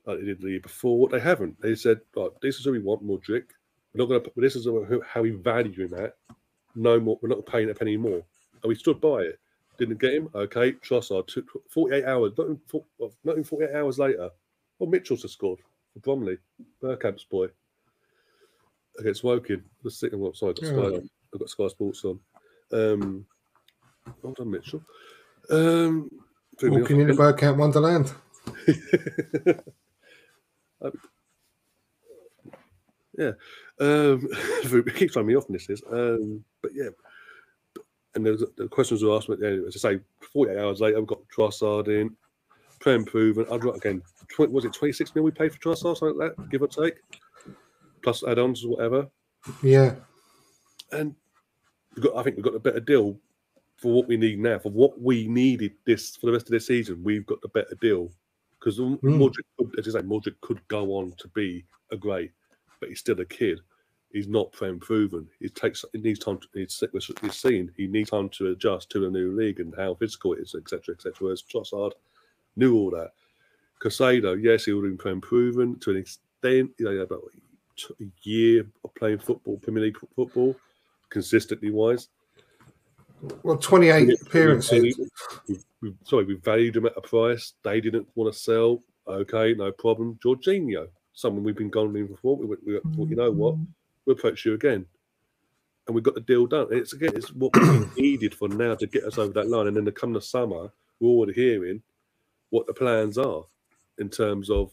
like they did the year before? They haven't. They said, "Right, this is who we want, Mudryk. We're not going to. This is how we value him at. No more. We're not paying a penny more." And we stood by it. Didn't get him. Okay, Trossard took 48 hours. Not in 48 hours later. Well, Mitchell's has scored for Bromley, Bergkamp's boy against Woking. Let's see. Well, sorry, I've got, Sky Yeah. on. I've got Sky Sports on. Um, well done, Mitchell. Um, threw me off Walking into. Bergkamp Wonderland. yeah. Um, it keeps throwing me off in this. Is um, but yeah. And there was, the questions were asked, but yeah, as I say, 48 hours later, we've got Trossard in, pre improvement. I'd again, 20, was it 26 mil we paid for Trossard, something like that, give or take, plus add ons or whatever. Yeah. And got, I think we've got a better deal for what we need now, for what we needed this for the rest of this season. We've got the better deal because Mm. Mudryk, could, as you say, Mudryk could go on to be a great, but he's still a kid. He's not prem proven. It takes it needs time. To, it's he's seen. He needs time to adjust to the new league and how physical it is, etc., etc. Whereas Trossard knew all that. Caicedo, yes, he would have been proven to an extent. You know, about a year of playing football, Premier League football, consistently wise. Well, 28 We- appearances. We, we, sorry, we valued him at a price. They didn't want to sell. Okay, no problem. Jorginho, someone we've been going in before. We, we, we thought, you know what, mm-hmm. we'll approach you again, and we got the deal done. It's again, it's what we needed for now to get us over that line. And then to come the summer, we're already hearing what the plans are in terms of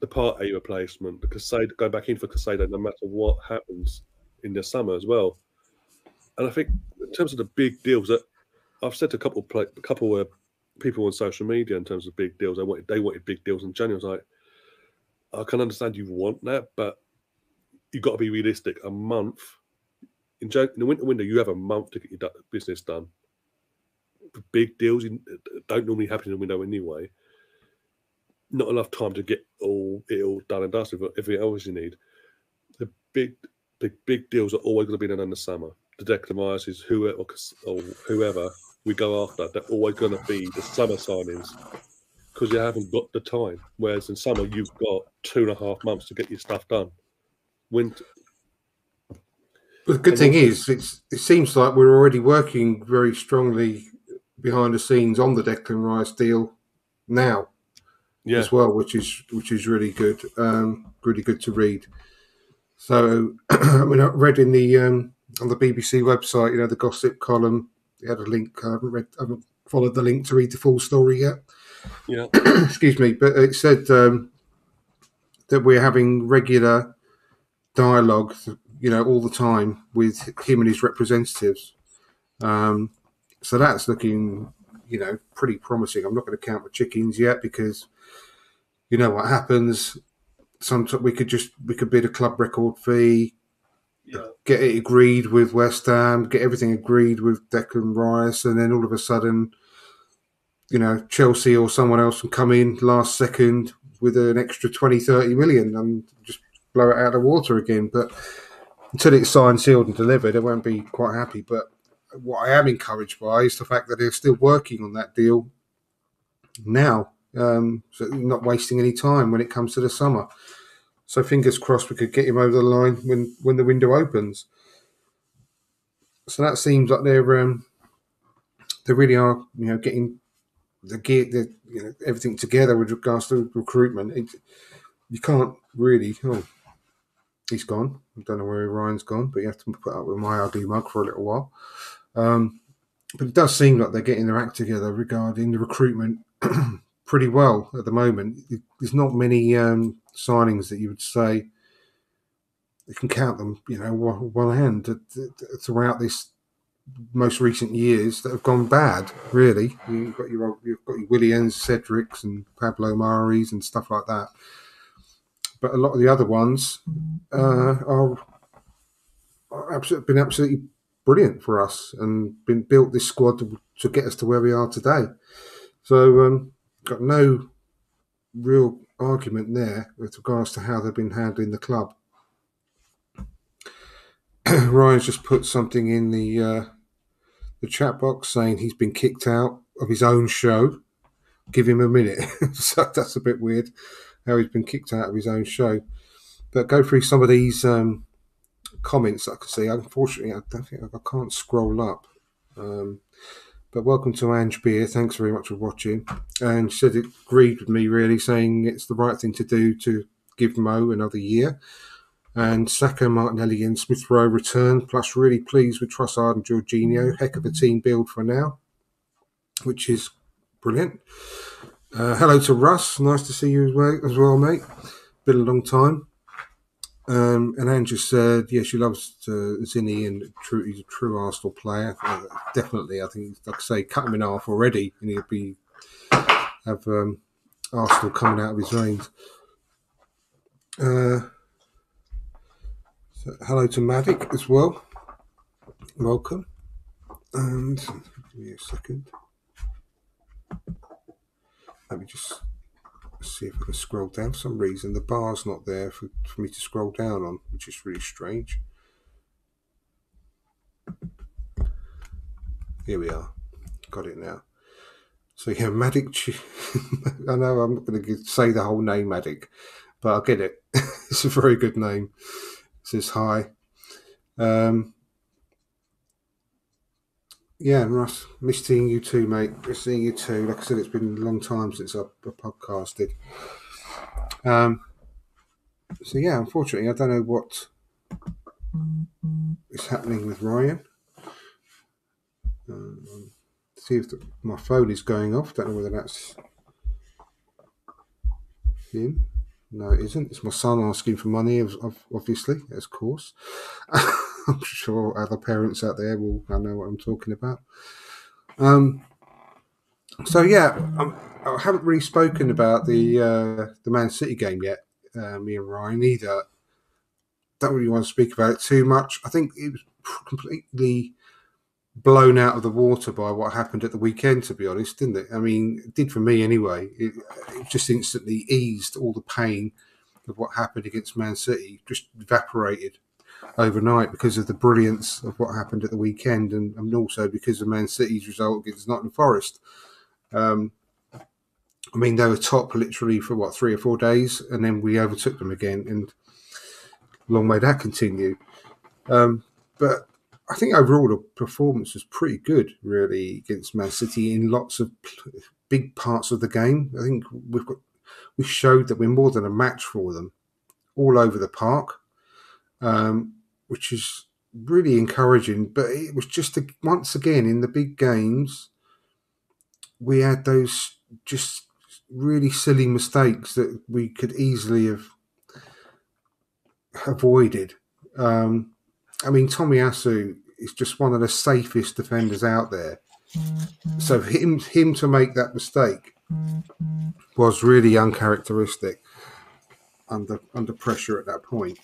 the Partey replacement, the Caicedo, go back in for Caicedo no matter what happens in the summer as well. And I think in terms of the big deals that I've said to a couple of a couple of people on social media in terms of big deals, they wanted they wanted big deals in January. I was like, I can understand you want that, but you've got to be realistic. A month in, in the winter window, you have a month to get your business done. Big deals you, uh, don't normally happen in the window anyway. Not enough time to get all it all done and dusted with everything else you need. The big, big, big deals are always going to be done in the summer. The Declan Rice's, whoever, or whoever we go after, they're always going to be the summer signings because you haven't got the time. Whereas in summer, you've got two and a half months to get your stuff done. Winter, But the good thing is, it's, it seems like we're already working very strongly behind the scenes on the Declan Rice deal now yeah, as well, which is which is really good, um, really good to read. So, I mean, I read in the um, on the BBC website, you know, the gossip column. They had a link. I haven't read, I haven't followed the link to read the full story yet. yeah, excuse me, but it said um, that we're having regular dialogue, you know, all the time with him and his representatives. Um, so that's looking, you know, pretty promising. I'm not going to count the chickens yet because you know what happens. Sometimes we could just we could bid a club record fee, yeah. get it agreed with West Ham, get everything agreed with Declan Rice, and then all of a sudden, you know, Chelsea or someone else can come in last second with an extra 20, 30 million and just blow it out of the water again. But until it's signed, sealed, and delivered, I won't be quite happy. But what I am encouraged by is the fact that they're still working on that deal now. Um, so not wasting any time when it comes to the summer. So fingers crossed we could get him over the line when, when the window opens. So that seems like they're um, they really are you know getting the gear the you know everything together with regards to recruitment. It, you can't really. Oh, he's gone. I don't know where Ryan's gone, but you have to put up with my ugly mug for a little while. Um, but it does seem like they're getting their act together regarding the recruitment pretty well at the moment. There's not many um, signings that you would say you can count them, you know, one, hand throughout this most recent years that have gone bad. Really, you've got your you've got your Willians, Cedrics, and Pablo Maris and stuff like that. But a lot of the other ones uh, are, are absolutely, been absolutely brilliant for us and been built this squad to, to get us to where we are today. So um, got no real argument there with regards to how they've been handling the club. Ryan's just put something in the uh, the chat box saying he's been kicked out of his own show. Give him a minute. so that's a bit weird how he's been kicked out of his own show. But go through some of these um, comments I can see. Unfortunately, I don't think I can't scroll up. Um, but welcome to Ange Beer. Thanks very much for watching. And said it agreed with me really, saying it's the right thing to do to give Mo another year. And Saka, Martinelli, and Smith Rowe return. Plus, really pleased with Trossard and Jorginho. Heck of a team build for now, which is brilliant. Uh, hello to Russ. Nice to see you as well, as well mate. Been a long time. Um, and Andrew said, yeah, she loves uh, and true, he's a true Arsenal player. Uh, definitely, I think, like I say, cut him in half already, and he'll be have um, Arsenal coming out of his veins. Uh, so hello to Mavic as well. Welcome. And give me a second. Let me just see if I can scroll down. For some reason, the bar's not there for, for me to scroll down on, which is really strange. Here we are. Got it now. So yeah, Matic. I know I'm not going to say the whole name Matic, but I get it. it's a very good name It says hi. Um, yeah, Russ, miss seeing you too, mate. Miss seeing you too. Like I said, it's been a long time since I, podcasted. Um, so yeah, unfortunately, I don't know what is happening with Ryan. Um, see if the, my phone is going off. Don't know whether that's him. No, it isn't. It's my son asking for money, obviously, of course. I'm sure other parents out there will I know what I'm talking about. Um, so yeah, I'm, I have not really spoken about the uh, the Man City game yet. Uh, me and Ryan either. Don't really want to speak about it too much. I think it was completely blown out of the water by what happened at the weekend, to be honest, didn't it? I mean, it did for me anyway. It, it, just instantly eased all the pain of what happened against Man City, just evaporated overnight because of the brilliance of what happened at the weekend and, and also because of Man City's result against Nottingham Forest. Um, I mean, they were top literally for what, three or four days, and then we overtook them again, and long may that continue. Um, but I think overall the performance was pretty good, really, against Man City in lots of big parts of the game. I think we've got we showed that we're more than a match for them all over the park, um, which is really encouraging. But it was just a, once again in the big games, we had those just really silly mistakes that we could easily have avoided. Um, I mean, Tomiyasu is just one of the safest defenders out there. So him him to make that mistake was really uncharacteristic under under pressure at that point.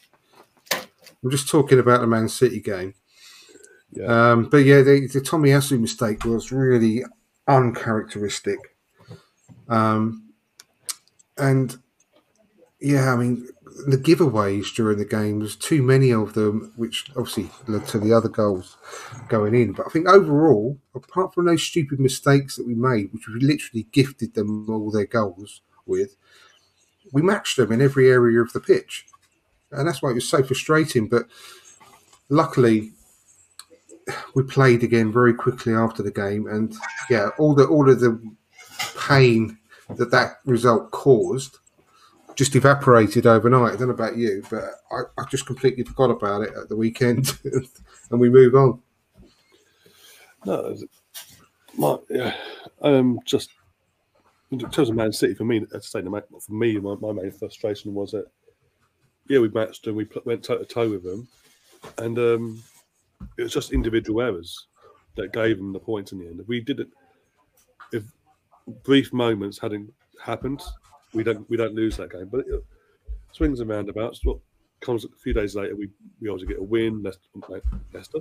I'm just talking about the Man City game. Yeah. Um, but yeah, the, the Tomiyasu mistake was really uncharacteristic. Um, and yeah, I mean, the giveaways during the game was too many of them, which obviously led to the other goals going in. But I think overall, apart from those stupid mistakes that we made, which we literally gifted them all their goals with, we matched them in every area of the pitch, and that's why it was so frustrating. But luckily, we played again very quickly after the game, and yeah, all the all of the pain that that result caused just evaporated overnight. I don't know about you, but I, I just completely forgot about it at the weekend, and we move on. No, my, yeah, um, just in terms of Man City, for me, at say, for me, my, my main frustration was that yeah, we matched and we went toe to toe with them, and um, it was just individual errors that gave them the points in the end. If we didn't, if brief moments hadn't happened, we don't we don't lose that game. But it, swings and roundabouts. What comes a few days later, we we also get a win. Leicester.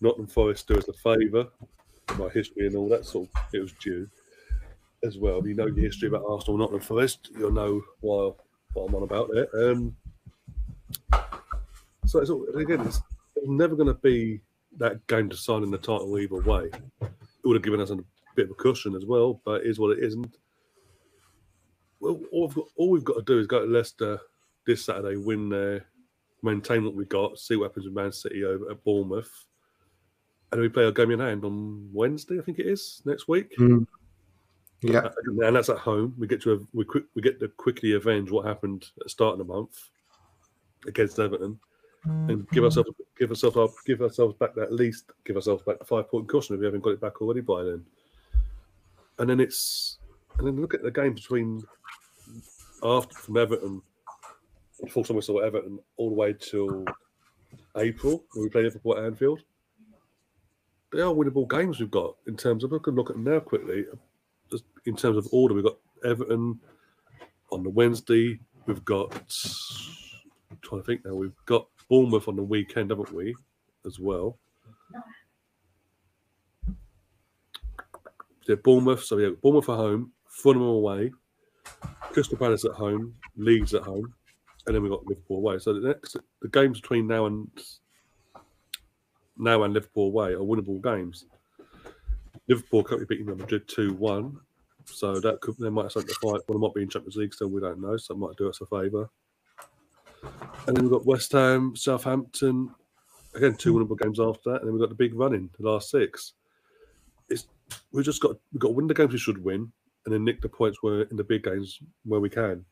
Nottingham Forest do us a favour by history and all that sort. Of, it was due as well. You know your history about Arsenal, Nottingham Forest, you'll know why what I'm on about there. Um, so it's, again, it's never going to be that game to sign in the title either way. It would have given us a bit of a cushion as well, but it is what it isn't. Well, all we've, got, all we've got to do is go to Leicester this Saturday, win there, maintain what we got, see what happens with Man City over at Bournemouth, and we play our game in hand on Wednesday, I think it is next week. Mm. Yeah, uh, and that's at home. We get to we quick we get to quickly avenge what happened at the start of the month against Everton, and give ourselves give ourselves up, give ourselves back at least give ourselves back the five point cushion if we haven't got it back already by then. And then it's and then look at the game between after from Everton, full time whistle Everton all the way till April when we play Liverpool at Anfield. They are winnable games we've got in terms of look and look at them now quickly. Just in terms of order, we've got Everton on the Wednesday. We've got trying to think now. We've got Bournemouth on the weekend, haven't we? As well. Yeah, Bournemouth. So yeah, Bournemouth at home, Fulham away, Crystal Palace at home, Leeds at home, and then we've got Liverpool away. So the next the games between now and now and Liverpool away are winnable games. Liverpool currently beating Real Madrid two one, so that could they might have something to fight. Well, they might be in Champions League still. We don't know, so it might do us a favour. And then we've got West Ham, Southampton, again two winnable games after that, and then we've got the big run in the last six. It's we've just got we've got to win the games we should win, and then nick the points where in the big games where we can.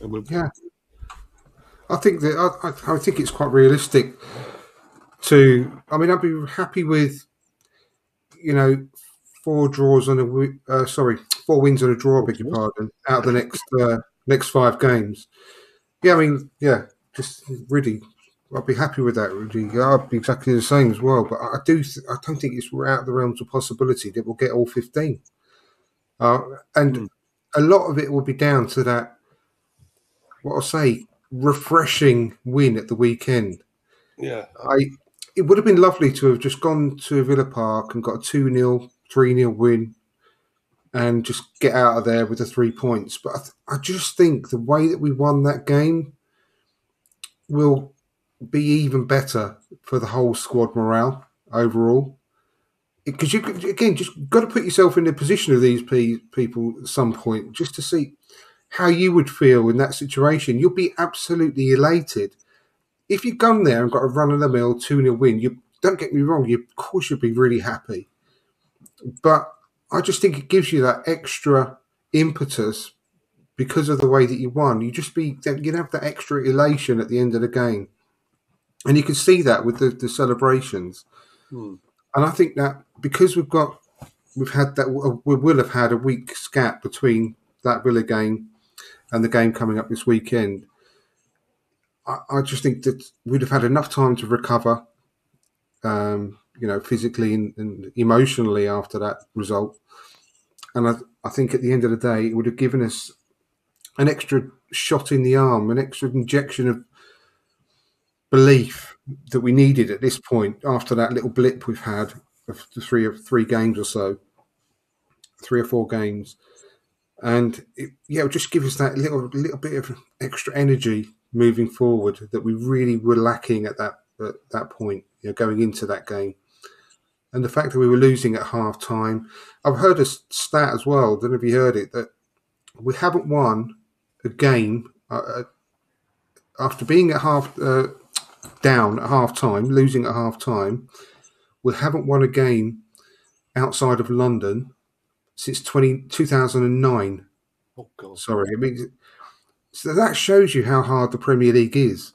And we'll, yeah, I think that I, I think it's quite realistic to. I mean, I'd be happy with, you know, four draws on a uh, sorry, four wins and a draw. Beg your pardon. Out of the next uh, next five games. Yeah, I mean, yeah, just really, I'd be happy with that. Really, I'd be exactly the same as well. But I do, I don't think it's out of the realms of possibility that we'll get all fifteen. Uh, and mm. a lot of it will be down to that. What I'll say, refreshing win at the weekend. Yeah, I. It would have been lovely to have just gone to Villa Park and got a 2 0, 3 0 win and just get out of there with the three points. But I, th- I just think the way that we won that game will be even better for the whole squad morale overall. Because you again just got to put yourself in the position of these pe- people at some point, just to see how you would feel in that situation. You'll be absolutely elated if you've gone there and got a run of the mill two 0 win. You don't get me wrong, you of course you'd be really happy, but I just think it gives you that extra impetus because of the way that you won. You just be you'd have that extra elation at the end of the game, and you can see that with the, the celebrations. Hmm. And I think that because we've got we've had that we will have had a week's gap between that Villa game and the game coming up this weekend. I, I just think that we'd have had enough time to recover. Um, you know, physically and, and emotionally after that result. And I, I think at the end of the day, it would have given us an extra shot in the arm, an extra injection of belief that we needed at this point after that little blip we've had of three of three games or so, three or four games, and it, yeah, it just give us that little little bit of extra energy moving forward that we really were lacking at that at that point, you know, going into that game and the fact that we were losing at half time. I've heard a stat as well. Don't know if you heard it that we haven't won a game uh, uh, after being at half uh, down at half time, losing at half time. We haven't won a game outside of London since 20, 2009. Oh God! Sorry, I mean, So that shows you how hard the Premier League is.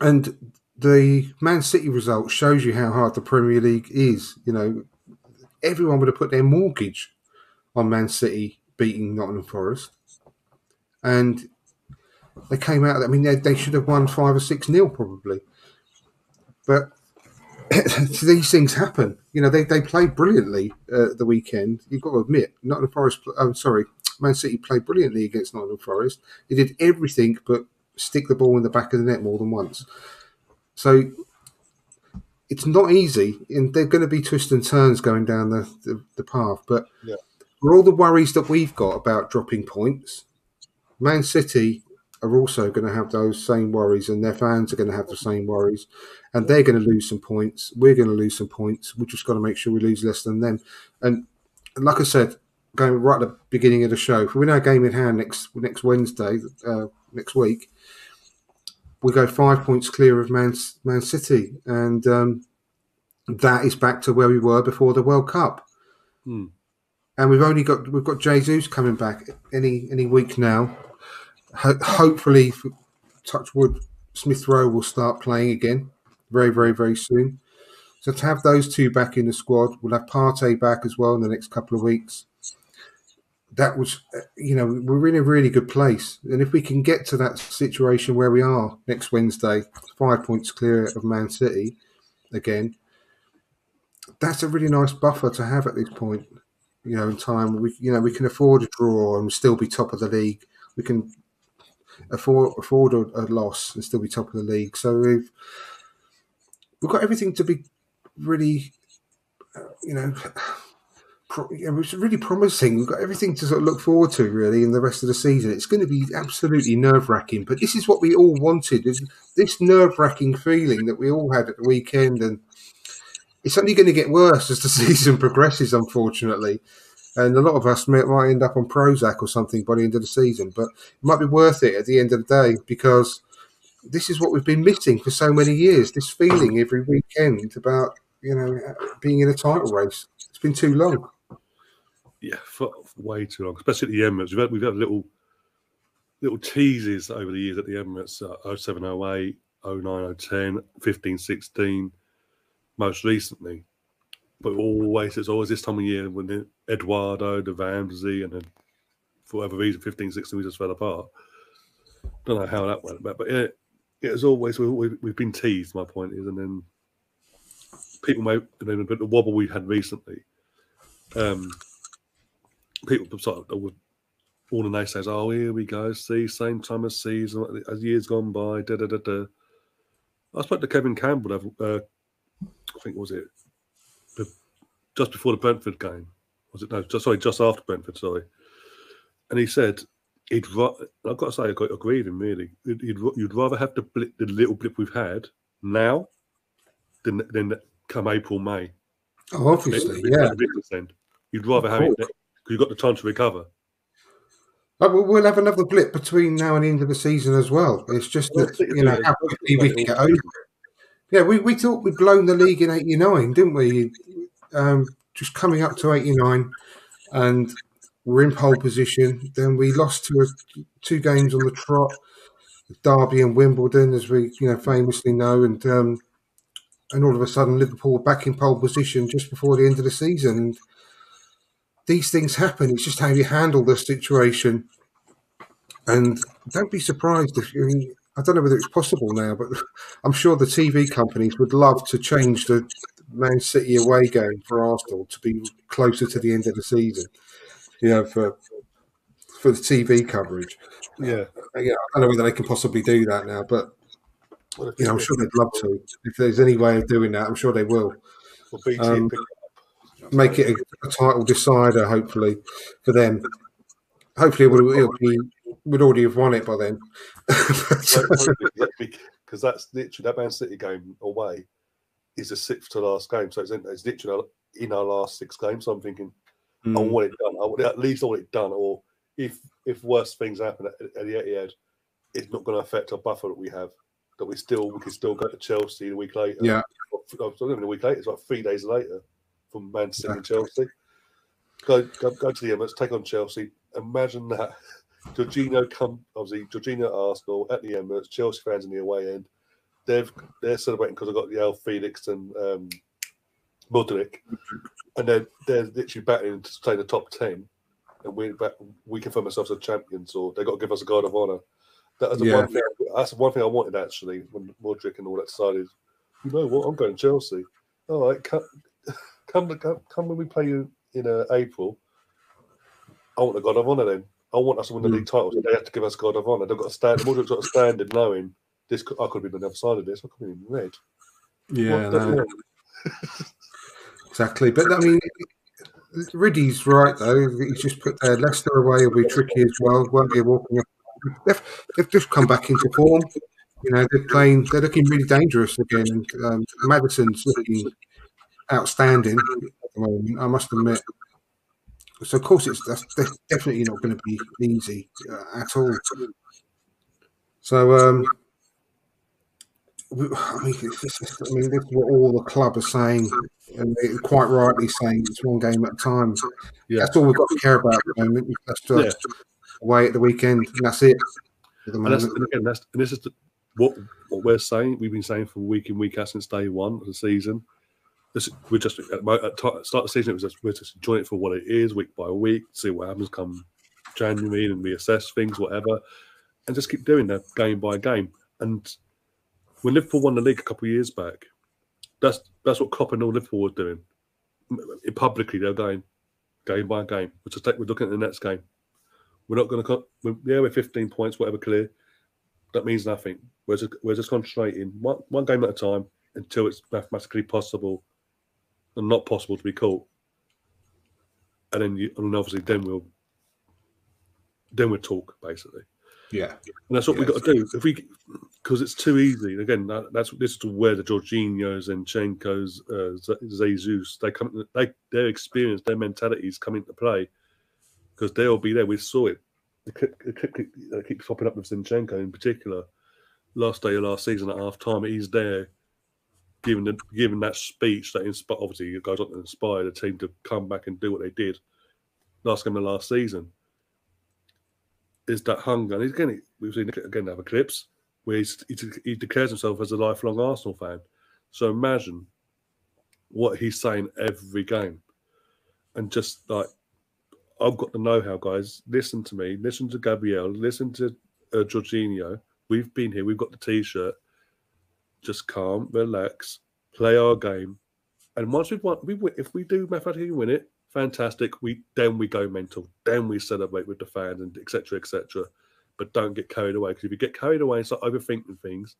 And the Man City result shows you how hard the Premier League is. You know, everyone would have put their mortgage on Man City beating Nottingham Forest. And they came out, I mean, they, they should have won five or six nil probably. But these things happen. You know, they, they played brilliantly uh, the weekend. You've got to admit, Nottingham Forest, I'm sorry, Man City played brilliantly against Nottingham Forest. They did everything but stick the ball in the back of the net more than once. So it's not easy, and there are going to be twists and turns going down the, the, the path. But Yeah. for all the worries that we've got about dropping points, Man City are also going to have those same worries, and their fans are going to have the same worries, and they're going to lose some points. We're going to lose some points. We've just got to make sure we lose less than them. And, like I said, going right at the beginning of the show, if we win our game in hand next next Wednesday, uh, next week, we go five points clear of Man, Man City, and um, that is back to where we were before the World Cup. Hmm. And we've only got we've got Jesus coming back any any week now. Ho- hopefully, f- touch Smith Rowe will start playing again very very very soon. So to have those two back in the squad, we'll have Partey back as well in the next couple of weeks. That was, uh, you know, we're in a really good place, and if we can get to that situation where we are next Wednesday, five points clear of Man City again, that's a really nice buffer to have at this point. You know, in time we, you know, we can afford a draw and still be top of the league. We can afford afford a, a loss and still be top of the league. So we've we've got everything to be really, uh, you know, pro- yeah, it's really promising. We've got everything to sort of look forward to really in the rest of the season. It's going to be absolutely nerve wracking, but this is what we all wanted. This, this nerve wracking feeling that we all had at the weekend, and it's only going to get worse as the season progresses, unfortunately. And a lot of us might, might end up on Prozac or something by the end of the season, but it might be worth it at the end of the day because this is what we've been missing for so many years. This feeling every weekend about you know being in a title race. It's been too long. Yeah, for, way too long, especially at the Emirates. We've had, we've had little little teases over the years at the Emirates uh, 07, 08, 09, 010, 15, 16, most recently. But always, it's always this time of year when Eduardo, the Ramsey, and then for whatever reason, 15, 16, we just fell apart. Don't know how that went about, but yeah, it was always, we, we, we've been teased, my point is, and then people may, and then but the wobble we had recently, um, people sort of all the naysayers, oh, here we go, see, same time as season, as years gone by, da da da da. I spoke to Kevin Campbell, uh, I think was it just before the Brentford game, was it? No, just sorry, just after Brentford, sorry. And he said he'd. I've got to say, I got- agree with him really. You'd, you'd, you'd rather have the blip, the little blip we've had now, than than come April May. Oh, obviously, yeah. You'd rather have it because you've got the time to recover. We'll- We'll have another blip between now and the end of the season as well. It's just that you know how quickly we can get over it. Yeah, we, we thought we'd blown the league in '89, didn't we? Um, just coming up to '89, and we're in pole position. Then we lost to a, two games on the trot, Derby and Wimbledon, as we you know famously know, and um, and all of a sudden Liverpool back in pole position just before the end of the season. And these things happen. It's just how you handle the situation. And don't be surprised if I, mean, I don't know whether it's possible now, but I'm sure the TV companies would love to change the Man City away game for Arsenal to be closer to the end of the season. You know, for for the TV coverage. Yeah. Yeah, I don't know whether they can possibly do that now, but you know, I'm sure they'd love to. If there's any way of doing that, I'm sure they will Um, make it a, a title decider. Hopefully for them. Hopefully, it would, it'll be would already have won it by then. because that's literally that Man City game away is the sixth to last game, so it's, in, it's literally in our last six games. So I'm thinking, I Mm. want it done. I want at least I want it done, or if if worse things happen at, at the Etihad, it's not going to affect our buffer that we have. That we still we can still go to Chelsea the week later. Yeah. Not even a week later. It's like three days later from Man City and Chelsea. Go, go go to the Emirates, take on Chelsea. Imagine that Jorginho come obviously Jorginho at Arsenal at the Emirates, Chelsea fans in the away end. They've they're celebrating because I got the Al Felix and um, Mudryk, and they're they're literally battling to stay in the top ten, and we we confirm ourselves as champions, or they got to give us a guard of honor. That was the Yeah. one thing. That's the one thing I wanted actually when Mudryk and all that decided. You know what? I'm going Chelsea. All right, come come come, come when we play you in uh, April. I want the God of Honor then. I want us to win the Mm. league titles. They have to give us God of Honor. They've got to stand. Mudryk's got to stand in knowing this. Could, I could have been on the other side of this. I could have been red. Yeah, no, exactly. But I mean, Riddy's right though. He's just put there. Leicester away will be tricky as well. Won't be a walking. They've, they've just come back into form. You know, they're playing. They're looking really dangerous again. And um, Maddison's looking outstanding at the moment. I must admit. So of course it's that's de- definitely not going to be easy uh, at all. So um, I mean, this is, I mean, this is what all the club are saying, and they're quite rightly saying it's one game at a time. Yeah. That's all we've got to care about at the moment. That's just away at the weekend, and that's it. And, that's, and again, that's and this is the, what what we're saying. We've been saying for week in week out since day one of the season. This we're just at, at start of the season. It was just we're just enjoying it for what it is, week by week. See what happens come January, and reassess things, whatever, and just keep doing that game by game. And when Liverpool won the league a couple of years back, that's that's what Klopp and all Liverpool were doing. Publicly, they're going game by game. We're just we're looking at the next game. We're not going to. We yeah, we're 15 points, whatever, clear. That means nothing. We're just we're just concentrating one one game at a time until it's mathematically possible and not possible to be caught. And then you, and obviously then we'll then we'll talk basically. Yeah, And that's what we've got to do. If we, because it's too easy. Again, that, that's this is where the Jorginhos and Chenkos, uh, Z- Jesus, they come, they their experience, their mentalities come into play because they'll be there. We saw it. The clip, the clip, keep- that keeps popping up with Zinchenko in particular. Last day of last season at half time, he's there giving the, giving that speech that inspired. Obviously, you guys want to inspire the team to come back and do what they did last game of last season is that hunger. And again, we've seen again other clips where he, he declares himself as a lifelong Arsenal fan. So imagine what he's saying every game, and just like I've got the know-how, guys. Listen to me. Listen to Gabriel. Listen to uh, Jorginho. We've been here. We've got the T-shirt. Just calm, relax, play our game, and once we've won, we if we do mathematically win it, fantastic. We then we go mental. Then we celebrate with the fans and etc. etc. But don't get carried away because if you get carried away and start overthinking things,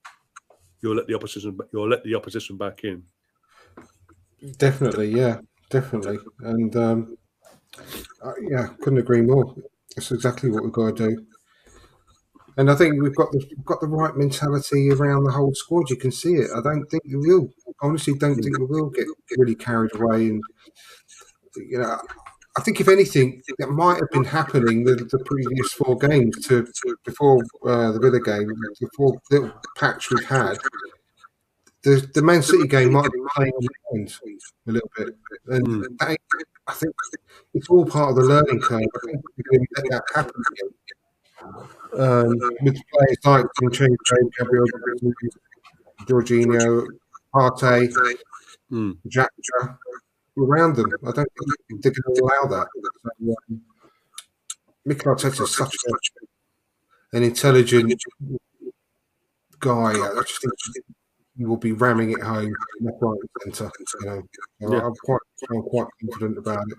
you'll let the opposition you'll let the opposition back in. definitely, yeah, definitely, and um, yeah, couldn't agree more. That's exactly what we've got to do. And I think we've got the we've got the right mentality around the whole squad. You can see it. I don't think we will. Honestly don't think we will get really carried away. And you know, I think if anything, that might have been happening the, the previous four games to, to before uh, the Villa game, before the little patch we've had. The, the Man City game might have been playing on the lines a little bit, and Mm. that, I think it's all part of the learning curve. I think we're going to let that happen. Um, with players like Zinchenko, Gabriel, Jorginho, Partey, Mm. Xhaka around them. I don't think they're going to allow that. So, um, Mikel Arteta is such an intelligent guy. I just think he will be ramming it home left, right, and centre. You know, So Yeah. I'm quite, I'm quite confident about it.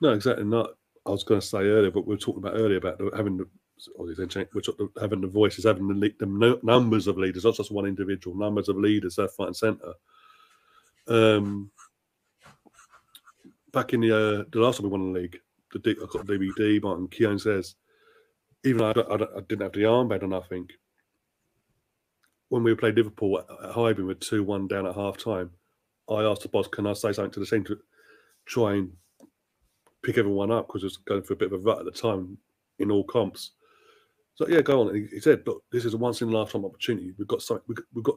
No, exactly not. I was going to say earlier, but we were talking about earlier about having the we're talking- having the voices, having the, le- the numbers of leaders, not just one individual, numbers of leaders left, right, and centre. Um, back in the uh, the last time we won the league, the I got DVD. Martin Keown says, even though I, I, I didn't have the armband on, I think when we played Liverpool at, Highbury with two one down at half time, I asked the boss, "Can I say something to the team to try and pick everyone up because it was going for a bit of a rut at the time in all comps. So yeah, go on. He, he said, "Look, this is a once in a lifetime opportunity. We've got something. We've we've got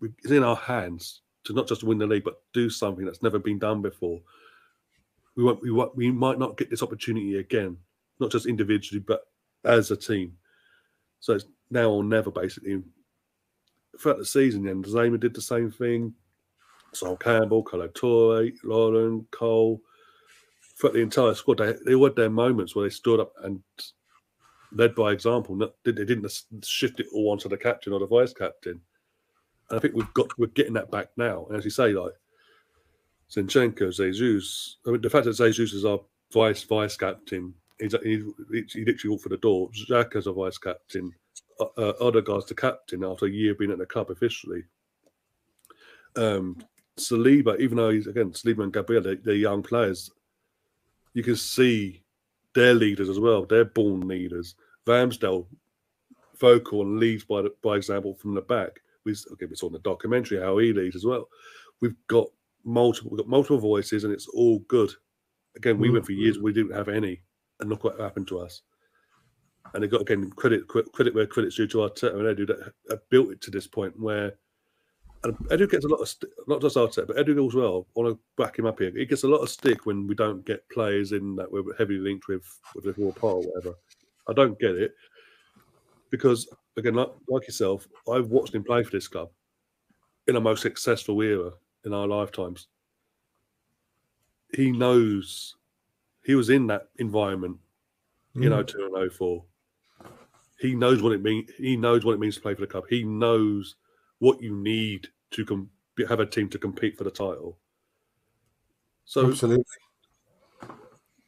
we, it's in our hands to not just win the league, but do something that's never been done before. We won't. We won't, we might not get this opportunity again. not just individually, but as a team. So it's now or never, basically. Throughout the season, then Zayman did the same thing. Sol Campbell, Kolo Toure, Lauren, Cole, throughout the entire squad, they, they had their moments where they stood up and led by example. They didn't shift it all onto the captain or the vice captain. And I think we've got we're getting that back now. And as you say, like Zinchenko, Jesus, I mean, the fact that Jesus is our vice vice captain, he's he, he literally walked for the door. as a vice captain, uh, Odegaard's the captain after a year being at the club officially. Um, Saliba, even though he's again Saliba and Gabriel, they, they're young players, you can see their leaders as well. They're born leaders. Ramsdale, vocal and leads by the, by example from the back. We okay, we saw in the documentary how he leads as well. We've got multiple, we've got multiple voices, and it's all good. Again, we mm. went for years we didn't have any, and look what happened to us. And they got again credit credit where credit's due to Arteta and Edu that have built it to this point where and Edu gets a lot of st- not just Arteta, but Edu as well. I want to back him up here. He gets a lot of stick when we don't get players in that we're heavily linked with with the war part or whatever. I don't get it because again, like, like yourself, I've watched him play for this club in a most successful era in our lifetimes. He knows he was in that environment mm. in 02 and 04. He knows what it means. He knows what it means to play for the club. He knows what you need to com- have a team to compete for the title. So, absolutely,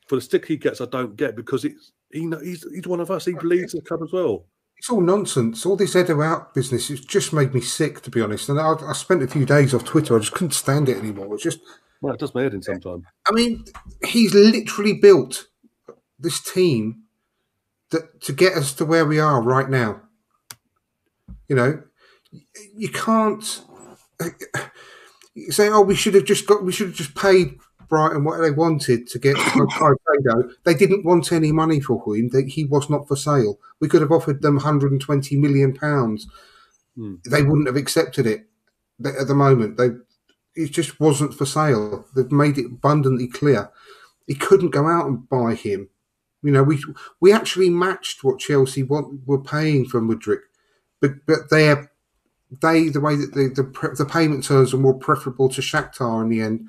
for the stick he gets, I don't get because it's he know, he's he's one of us. He bleeds the club as well. It's all nonsense. All this Edu out business. It's just made me sick, to be honest. And I, I spent a few days off Twitter. I just couldn't stand it anymore. It's just well, it does my head in sometimes. I mean, he's literally built this team that to get us to where we are right now. You know, you can't uh, say, "Oh, we should have just got, we should have just paid Brighton what they wanted to get Caicedo." they didn't want any money for him; they, he was not for sale. We could have offered them 120 million pounds. Hmm. They wouldn't have accepted it at the moment. They it just wasn't for sale. They've made it abundantly clear. He couldn't go out and buy him. You know, we we actually matched what Chelsea want, were paying for Mudryk, but but their they the way that the, the the payment terms were more preferable to Shakhtar in the end,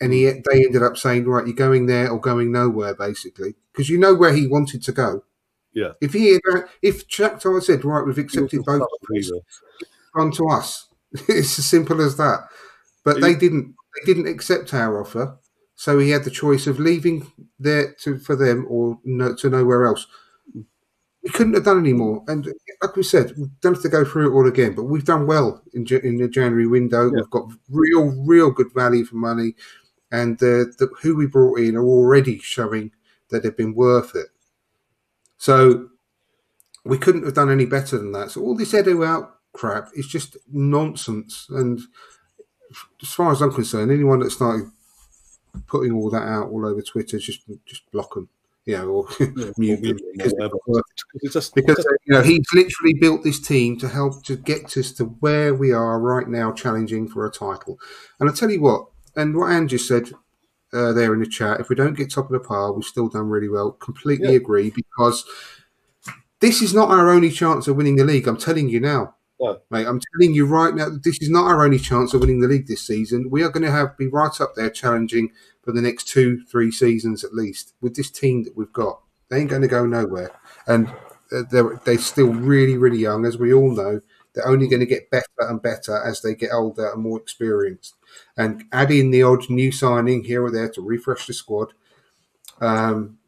and he they ended up saying right, you're going there or going nowhere, basically, because you know where he wanted to go. Yeah. If he had, if Shakhtar said right, we've accepted both, on to us. it's as simple as that. But they didn't. They didn't accept our offer, so he had the choice of leaving there to for them or no, to nowhere else we couldn't have done any more. And like we said, we don't have to go through it all again, but we've done well in, in the January window. Yeah. We've got real, real good value for money, and the, the, who we brought in are already showing that they've been worth it. So we couldn't have done any better than that. So all this Edu out crap is just nonsense. And as far as I'm concerned, anyone that started putting all that out all over Twitter, just just block them you know, or yeah, mute him because, just, because just, you know he's literally built this team to help to get us to where we are right now, challenging for a title. And I tell you what, and what just said uh, there in the chat, if we don't get top of the pile, we've still done really well. Completely yeah. agree because this is not our only chance of winning the league. I'm telling you now. Yeah. Mate, I'm telling you right now, this is not our only chance of winning the league this season. We are going to have be right up there challenging for the next two, three seasons at least with this team that we've got. They ain't going to go nowhere, and uh, they're they're still really, really young, as we all know. They're only going to get better and better as they get older and more experienced. And add in the odd new signing here or there to refresh the squad. Um,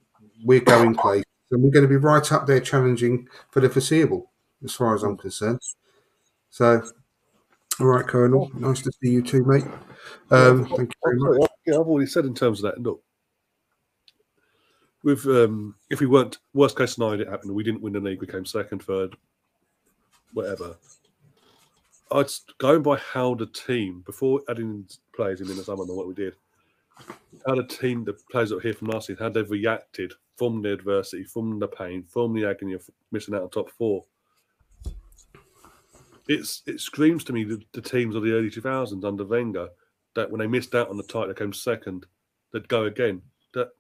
we're going place, and we're going to be right up there challenging for the foreseeable, as far as I'm concerned. So, all right, Colonel, nice to see you too, mate. Um, thank you very much. Yeah, I've already said in terms of that. Look, with um, if we weren't worst case scenario, it happened. We didn't win the league. We came second, third, whatever. I'd going by how the team before adding players in the summer and what we did, how the team, the players that were here from last season, how they've reacted from the adversity, from the pain, from the agony of missing out on top four. It's it screams to me the, the teams of the early two thousands under Wenger that when they missed out on the title, they came second, they'd go again. That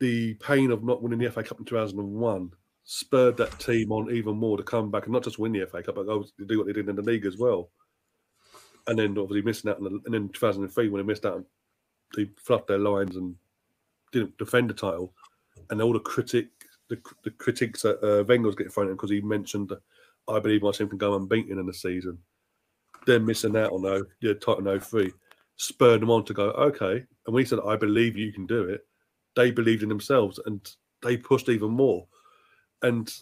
the pain of not winning the FA Cup in 2001 spurred that team on even more to come back and not just win the FA Cup, but go do what they did in the league as well. And then obviously missing out, the, and then 2003 when they missed out, they fluffed their lines and didn't defend the title, and all the critic, the, the critics that uh, was getting thrown at because he mentioned, I believe my team can go unbeaten in the season. They're missing out on no, yeah, title 03 spurred them on to go, okay. And when he said, I believe you can do it, they believed in themselves and they pushed even more. And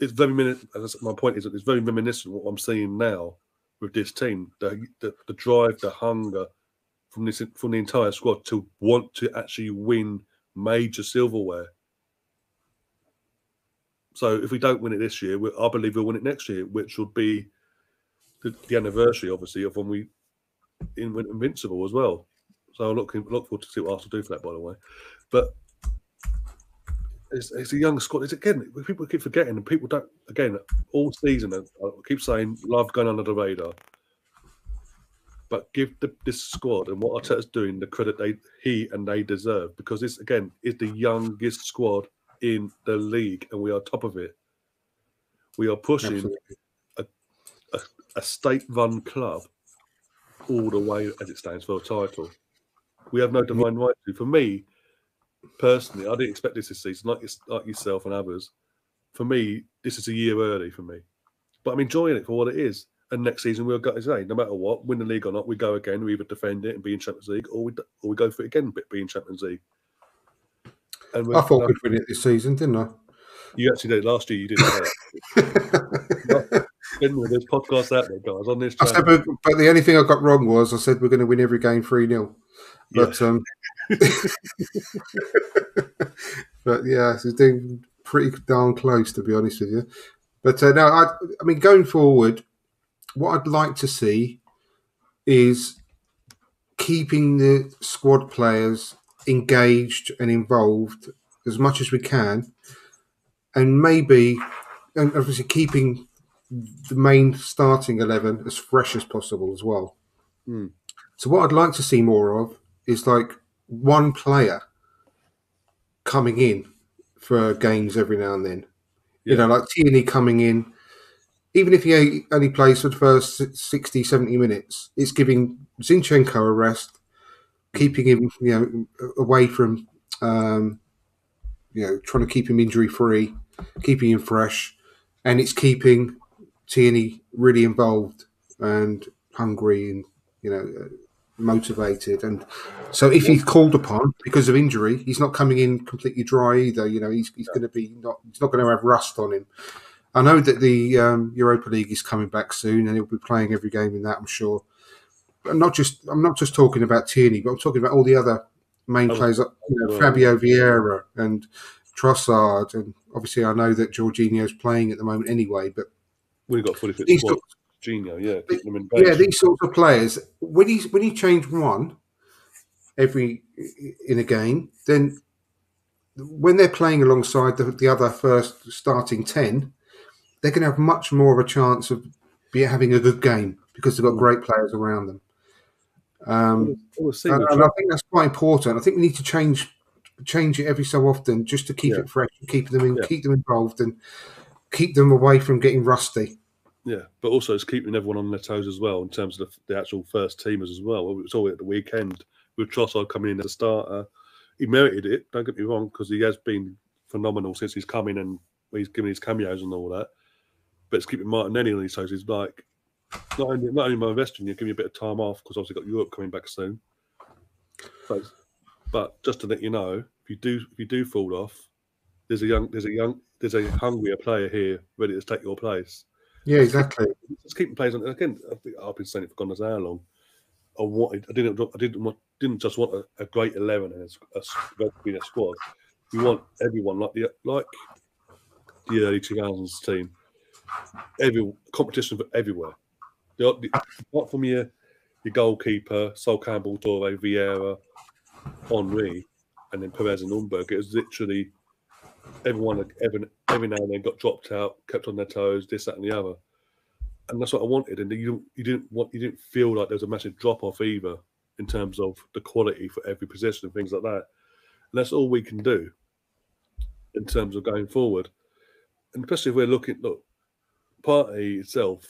it's very. My point is that it's very reminiscent of what I'm seeing now with this team. The, the, the drive, the hunger from this from the entire squad to want to actually win major silverware. So if we don't win it this year, we, I believe we'll win it next year, which would be the, the anniversary, obviously, of when we in went Invincible as well. So I look look forward to see what Arsenal do for that, by the way. But it's, it's a young squad. It's again people keep forgetting, and people don't. Again, all season I keep saying love going under the radar. But give the, this squad and what Arteta's doing the credit they he and they deserve because this again is the youngest squad in the league, and we are top of it. We are pushing a, a, a state-run club all the way as it stands for a title. We have no divine right to. For me, personally, I didn't expect this this season, like, like yourself and others. For me, this is a year early for me, but I'm enjoying it for what it is. And next season we'll go to say, no matter what, win the league or not, we go again. We either defend it and be in Champions League, or we or we go for it again, but be in Champions League. And I thought we'd win it this season, didn't I? You actually did last year. You did. There's podcasts out there, guys, on this. Said, but, but, the only thing I got wrong was I said we're going to win every game 3 0. But, yeah. um, but yeah, it's doing pretty darn close, to be honest with you. But uh, no, I, I mean, going forward, what I'd like to see is keeping the squad players engaged and involved as much as we can, and maybe, and obviously keeping the main starting 11 as fresh as possible as well. Mm. So, what I'd like to see more of is like one player coming in for games every now and then. Yeah. You know, like Tierney coming in, even if he only plays for the first 60, 70 minutes, it's giving Zinchenko a rest, keeping him, you know, away from, um, you know, trying to keep him injury free, keeping him fresh, and it's keeping Tierney really involved and hungry and you know motivated. And so if he's called upon because of injury he's not coming in completely dry either. You know he's, he's going to be not he's not going to have rust on him. I know that the um, europa league is coming back soon and he'll be playing every game in that i'm sure. But not just i'm not just talking about Tierney but i'm talking about all the other main oh, players like you know, fabio vieira and trossard. And obviously i know that Jorginho's playing at the moment anyway but we've got fully fit squad. Gino, yeah, yeah. These sorts of players, when you when you change one every in a game, then when they're playing alongside the, the other first starting ten, they're going to have much more of a chance of be having a good game because they've got great players around them. Um, we'll and, and I think that's quite important. I think we need to change change it every so often just to keep yeah. it fresh, keep them in, yeah. keep them involved, and keep them away from getting rusty. Yeah, but also it's keeping everyone on their toes as well in terms of the, the actual first teamers as well. It was all at the weekend with Trossard coming in as a starter. He merited it, don't get me wrong, because he has been phenomenal since he's come in and he's given his cameos and all that. But it's keeping Martinelli on his toes. He's like, not only, not only am I investing, you give me a bit of time off because obviously got Europe coming back soon. But, but just to let you know, if you do if you do fall off, there's a young there's a young there's a hungrier player here ready to take your place. Yeah, exactly. Just keep playing on. Again, I think I've been saying it for God knows how long. I wanted. I didn't. I didn't want. Didn't just want a, a great eleven and a, a, a squad. We want everyone like the like the early two thousands team. Every competition for everywhere. The, the, apart from your your goalkeeper, Sol Campbell, Toure, Vieira, Henry, and then Pires and Ljungberg. It was literally everyone every, every now and then got dropped out, kept on their toes, this, that, and the other. And that's what I wanted. And you you didn't want you didn't feel like there was a massive drop off either in terms of the quality for every position and things like that. that's all we can do in terms of going forward. And especially if we're looking, look, Partey itself,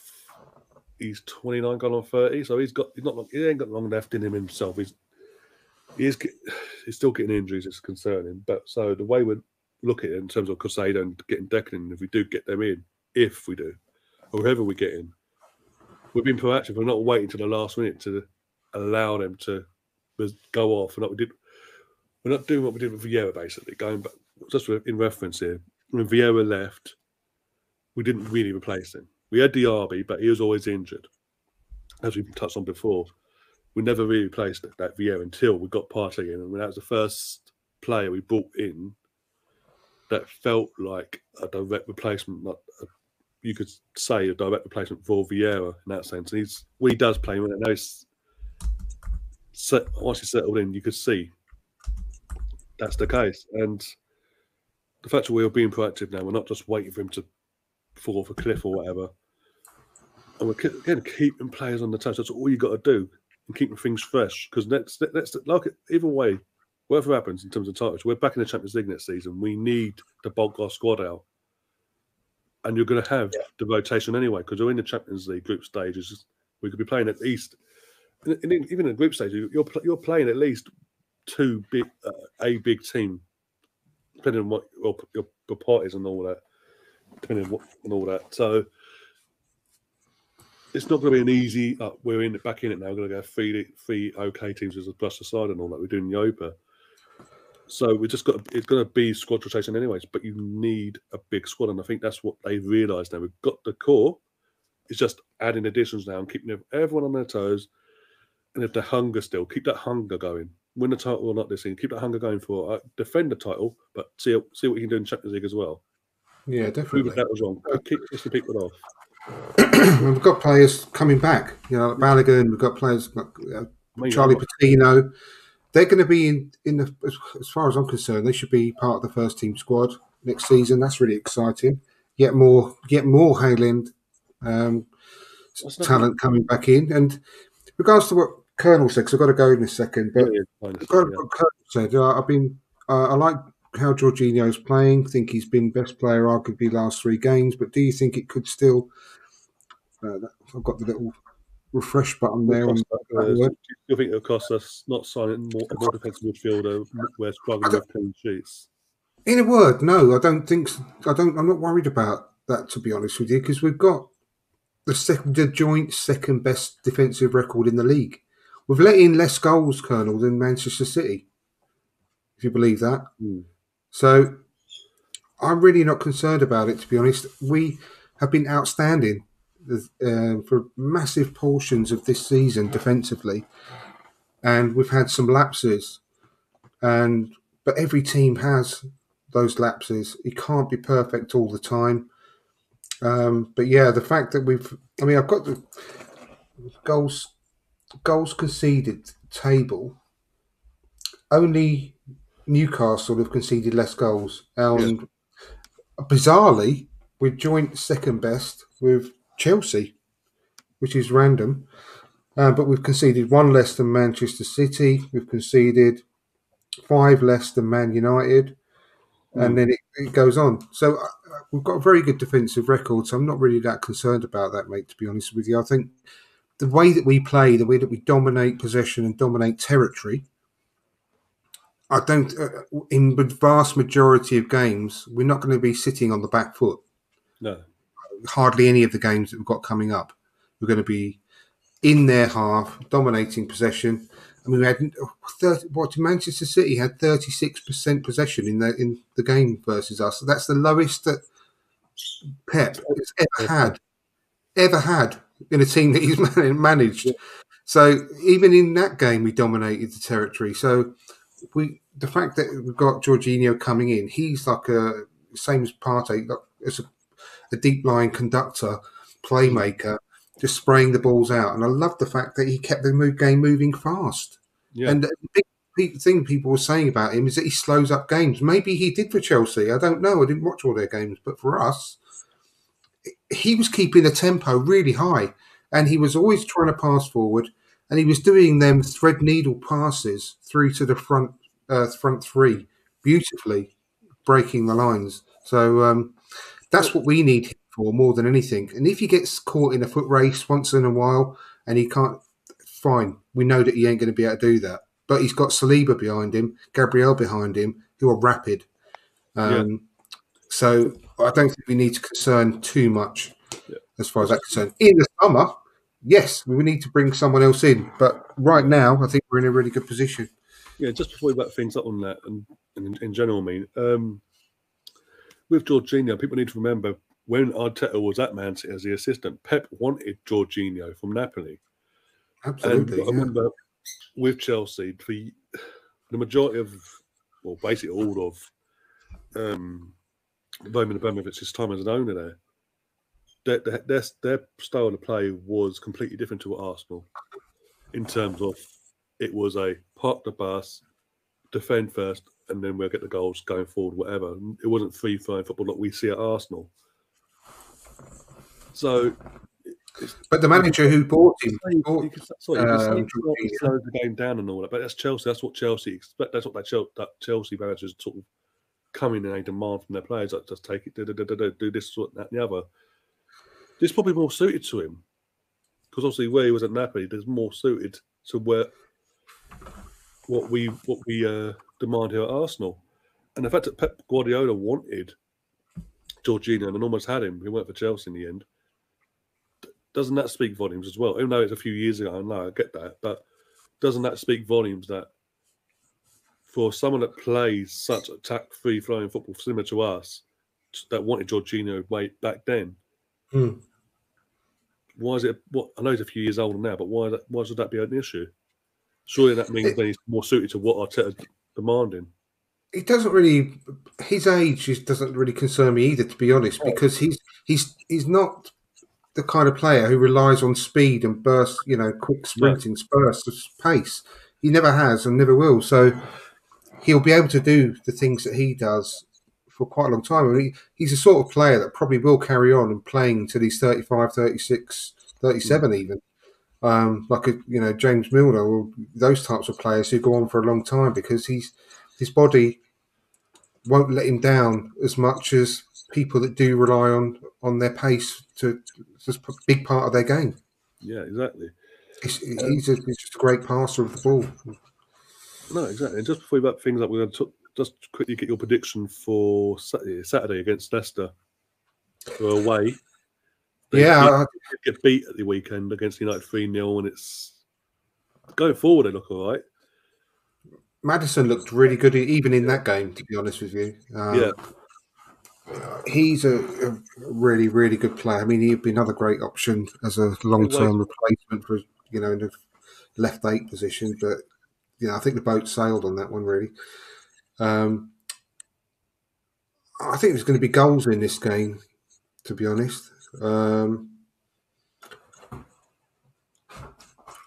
he's 29 gone on 30, so he's got he's not he ain't got long left in him himself. He's he is he's still getting injuries, it's concerning. But so the way we look at it in terms of Caicedo and getting Declan, if we do get them in, if we do, or whoever we get in, we've been proactive. We're not waiting to the last minute to allow them to go off. And we did, we're not doing what we did with Vieira, basically. Going back, just in reference here, when Vieira left, we didn't really replace him. We had Diaby, but he was always injured, as we touched on before. We never really replaced that, that Vieira until we got Partey in, and that was the first player we brought in that felt like a direct replacement. A, you could say a direct replacement for Vieira in that sense. And he's he does play, when I know he's set, once he's settled in, you could see that's the case. And the fact that we're being proactive now, we're not just waiting for him to fall off a cliff or whatever. And we're again keeping players on the touch. That's all you got to do, and keeping things fresh. Because next, next, like either way, whatever happens in terms of titles, we're back in the Champions League next season. We need to bulk our squad out, and you're going to have the rotation anyway because we're in the Champions League group stages. We could be playing at least, and in- even in the group stage, you're you're playing at least two big, uh, a big team, depending on what your your, your parties and all that, depending on what and all that. So. It's not going to be an easy. Uh, we're in back in it now. We're going to go three three okay teams as a plus aside and all that. We're doing Yopa. So we just got it's going to be squad rotation anyways, but you need a big squad, and I think that's what they've realised now. We've got the core. It's just adding additions now and keeping everyone on their toes. And if the hunger still, keep that hunger going. Win the title or not this season, keep that hunger going for uh, defend the title, but see see what you can do in Champions League as well. Yeah, definitely. that was wrong. Keep pissing people off. we've got players coming back. You know, like Balogun. We've got players like uh, Charlie Patino. They're going to be in in the as, as far as I'm concerned, they should be part of the first team squad next season. That's really exciting. Yet more, yet more Hale End um, talent coming back in. And regards to what Colonel said, because I've got to go in a second, but Yeah, fine. Yeah. what Kurt said. Uh, I've been. Uh, I like how Jorginho's playing. Think he's been best player arguably last three games. But do you think it could still? Uh, I've got the little refresh button there. On, uh, that word. you think it'll cost us not signing more, more defensive midfielder? We're struggling with clean sheets. in a word, no, I don't think. I don't. I'm not worried about that to be honest with you, because we've got the second, the joint second best defensive record in the league. We've let in less goals, Colonel, than Manchester City. If you believe that. Hmm. So I'm really not concerned about it, to be honest. We have been outstanding uh, for massive portions of this season defensively, and we've had some lapses. And but every team has those lapses. It can't be perfect all the time. Um, but yeah, the fact that we've, I mean, I've got the goals goals conceded table. Only Newcastle have conceded less goals, and bizarrely, we're joint second best with Chelsea, which is random. Uh, but we've conceded one less than Manchester City. We've conceded five less than Man United, and then it, it goes on. So uh, we've got a very good defensive record. So I'm not really that concerned about that, mate. To be honest with you, I think the way that we play, the way that we dominate possession and dominate territory, I don't. Uh, in the vast majority of games, we're not going to be sitting on the back foot. No, Hardly any of the games that we've got coming up, we're going to be in their half, dominating possession. I mean, we had 30, what Manchester City had thirty six percent possession in the in the game versus us. So that's the lowest that Pep has ever had, ever had in a team that he's managed. So even in that game, we dominated the territory. So we the fact that we've got Jorginho coming in, he's like a same as Partey, like, as a, a deep line conductor, playmaker, just spraying the balls out. And I love the fact that he kept the move game moving fast. yeah, And the big thing people were saying about him is that he slows up games. Maybe he did for Chelsea. I don't know. I didn't watch all their games, but for us, he was keeping the tempo really high, and he was always trying to pass forward, and he was doing them thread needle passes through to the front uh, front three beautifully, breaking the lines. So um, that's what we need him for more than anything. And if he gets caught in a foot race once in a while and he can't, fine. We know that he ain't going to be able to do that. But he's got Saliba behind him, Gabriel behind him, who are rapid. Um, So I don't think we need to concern too much Yeah. as far as that's concerned. In the summer, yes, we need to bring someone else in. But right now, I think we're in a really good position. Yeah, just before we wrap things up on that, and, and in, in general, I mean, um, with Jorginho, people need to remember when Arteta was at Man City as the assistant, Pep wanted Jorginho from Napoli. Absolutely. and I yeah. with Chelsea, for y- the majority of, well, basically all of um, Roman Abramovich's time as an owner there, their, their, their, their style of play was completely different to Arsenal in terms of it was a park the bus, defend first, and then we'll get the goals going forward, whatever. It wasn't free flowing football like we see at Arsenal. So But the manager who bought him, you bought, can, sorry, you um, the game down and all that, but that's Chelsea. That's what Chelsea expect. That's what that, Chelsea managers sort of come in and they demand from their players. Like, just take it, do, do, do, do, this, sort that, and the other. This is probably more suited to him because obviously where he was at Napoli, there's more suited to where what we what we uh, demand here at Arsenal, and the fact that Pep Guardiola wanted Jorginho and almost had him, he went for Chelsea in the end doesn't that speak volumes as well? Even though it's a few years ago, I know I get that, but doesn't that speak volumes that for someone that plays such attack free flowing football similar to us, that wanted Jorginho way back then, Hmm. why is it? What I know he's a few years older now, but why? Why should that be an issue? Surely that means It- then he's more suited to what Arteta demanding. it doesn't really his age is, doesn't really concern me either to be honest oh. because he's he's he's not the kind of player who relies on speed and burst you know quick sprinting bursts of pace. He never has and never will. So he'll be able to do the things that he does for quite a long time. I mean, he, he's the sort of player that probably will carry on and playing until he's 35 36 37 hmm. even um, like a you know James Milner or those types of players who go on for a long time because he's his body won't let him down as much as people that do rely on on their pace to just a big part of their game. Yeah, exactly. He's, he's, a, he's just a great passer of the ball. No, exactly. And just before we wrap things up, we're going to just quickly get your prediction for Saturday, Saturday against Leicester. We're away. They Yeah, beat- get beat at the weekend against United 3 0, and it's going forward, they look all right. Maddison looked really good even in that game. To be honest with you, um, yeah, he's a, a really really good player. I mean, he'd be another great option as a long term replacement for you know in the left eight position. But know, I think the boat sailed on that one really. Um, I think there's going to be goals in this game. To be honest, um,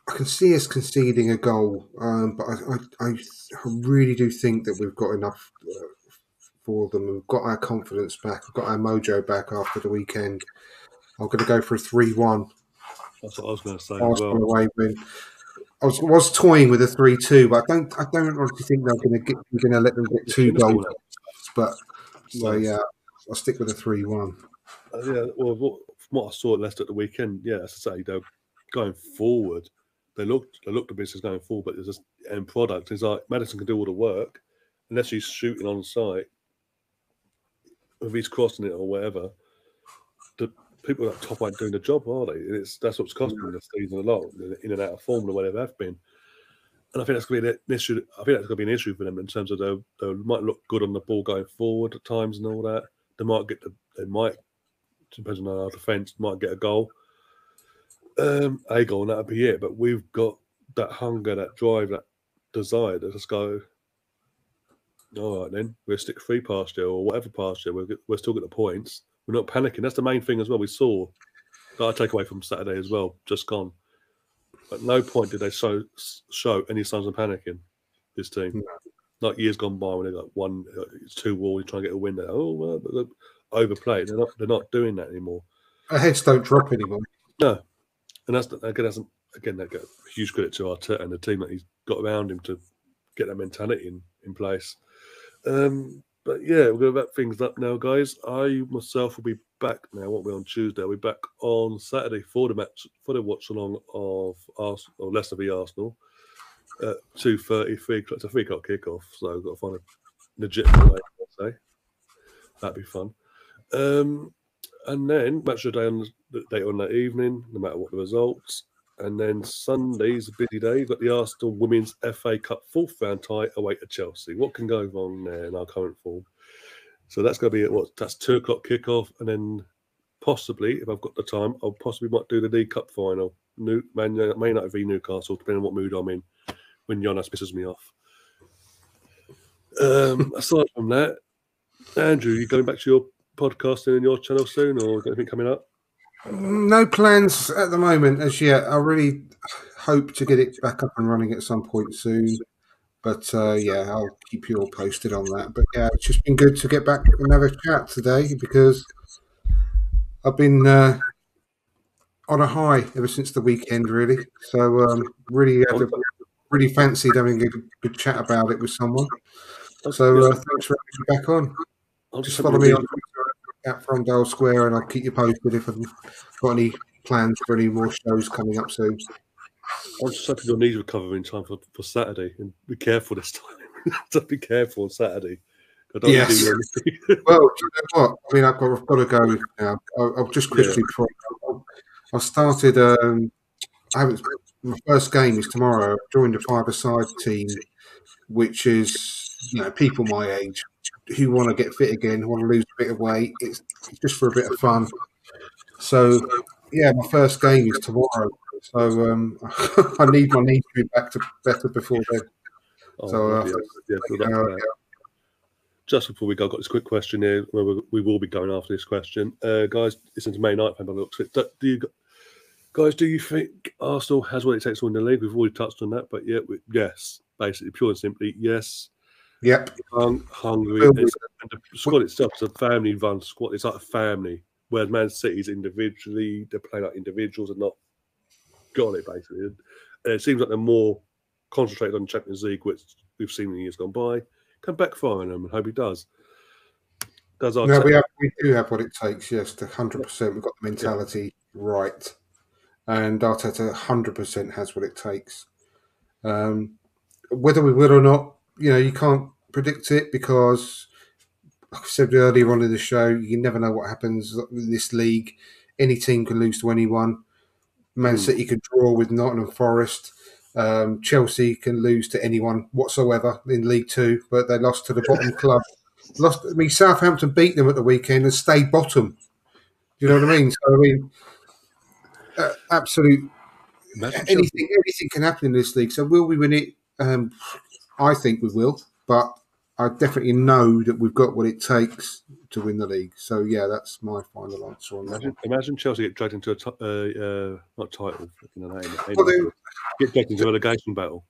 I can see us conceding a goal, um, but I, I, I really do think that we've got enough uh, for them. We've got our confidence back. We've got our mojo back after the weekend. I'm going to go for a three-one that's what I was going to say Arsenal well. away win. I was, was toying with a three-two, but I don't. I don't honestly think they're going to get. We're going to let them get two goals. But so yeah, I'll stick with a three-one. Uh, yeah, well, what, from what I saw at Leicester at the weekend, yeah, as I say, they're going forward. They looked, they looked the business going forward, but there's this end product. It's like Maddison can do all the work unless he's shooting on site, if he's crossing it or whatever. The people at top aren't doing the job, are they? And it's that's what's costing them this season a lot, in and out of form or whatever they've been. And I think that's going to be an issue. I think that's going to be an issue for them in terms of they they might look good on the ball going forward at times and all that. They might get the they might depends on our defence, might get a goal. Um, a goal, and that'll be it. But we've got that hunger, that drive, that desire to just go. All right, then we'll stick three past you or whatever past you. We'll, get, we'll still get the points. We're not panicking. That's the main thing as well. We saw that I take away from Saturday as well. Just gone. At no point did they show show any signs of panicking. This team, like years gone by when they got one, uh, two wall, you try and get a win. There, oh, well, but they're overplayed. They're not. They're not doing that anymore. Our heads don't drop anymore. No, and that's again, that's again that got huge credit to Arteta and the team that he's got around him to get that mentality in, in place. Um, but yeah, we're going to wrap things up now, guys. I myself will be back now. Won't be on Tuesday. I'll be back on Saturday for the match for the watch along of Arsenal or Leicester v Arsenal at two thirty, three. It's a three o'clock kickoff, so I've got to find a legitimate way. I'd say that'd be fun. Um, and then match of the day on the day on that evening, no matter what the results. And then Sunday's a busy day. You've got the Arsenal Women's FA Cup fourth round tie away to Chelsea. What can go wrong there in our current form? So that's going to be at what? That's two o'clock kickoff, and then possibly, if I've got the time, I'll possibly might do the League Cup final. New Man may not be Newcastle, depending on what mood I'm in when Jonas pisses me off. Um, aside from that, Andrew, you're going back to your podcasting in your channel soon, or anything coming up? No plans at the moment as yet. I really hope to get it back up and running at some point soon. But uh, yeah, I'll keep you all posted on that. But yeah, it's just been good to get back and have a chat today because I've been uh, on a high ever since the weekend, really. So um, really, had a, really fancied having a good, good chat about it with someone. So uh, thanks for having me back on. Just follow me on Twitter at from Dial Square, and I'll keep you posted if I've got any plans for any more shows coming up soon. I'll just hope your knees recover in time for, for Saturday, and be careful this time. Just be careful on Saturday. I don't Yes. do. Well, do you know what? I mean, I've got, I've got to go now. I'll, I'll just quickly before I started. Um, I haven't. My first game is tomorrow. I've joined a five-a-side team, which is you know people my age who want to get fit again, who want to lose a bit of weight. It's just for a bit of fun. So yeah, my first game is tomorrow. So um, I need my knees to be back to better before then. Oh, So, uh, yeah, yeah, Uh, that. Just before we go, I've got this quick question here. Where we, we will be going after this question, uh, guys. It's into May night. By the looks of it. Do, do you guys? Do you think Arsenal has what it takes to win the league? We've already touched on that, but yeah, we, yes, basically, pure and simply, yes. Yep. Hung, hungry, Well, and the squad itself is a family-run squad. It's like a family. Whereas Man City's individually, they're playing like individuals and not got it basically. And it seems like they're more concentrated on Champions League, which we've seen in years gone by. Can backfire on them, and hope he does. Does our No, we have we do have what it takes. Yes, to hundred percent. We've got the mentality right, and Arteta hundred percent has what it takes. Um, whether we will or not, you know, you can't predict it because, like I said earlier on in the show, you never know what happens in this league. Any team can lose to anyone. Man Hmm. City could draw with Nottingham Forest. Um, Chelsea can lose to anyone whatsoever in League Two, but they lost to the bottom club. Lost. I mean, Southampton beat them at the weekend and stayed bottom. Do you know what I mean? So I mean, uh, absolute Imagine Chelsea- anything anything can happen in this league. So will we win it? Um, I think we will, but I definitely know that we've got what it takes to win the league. So yeah, that's my final answer on that. Imagine, imagine Chelsea get dragged into a uh, uh, not title, you know, Well, they- get dragged into a relegation battle.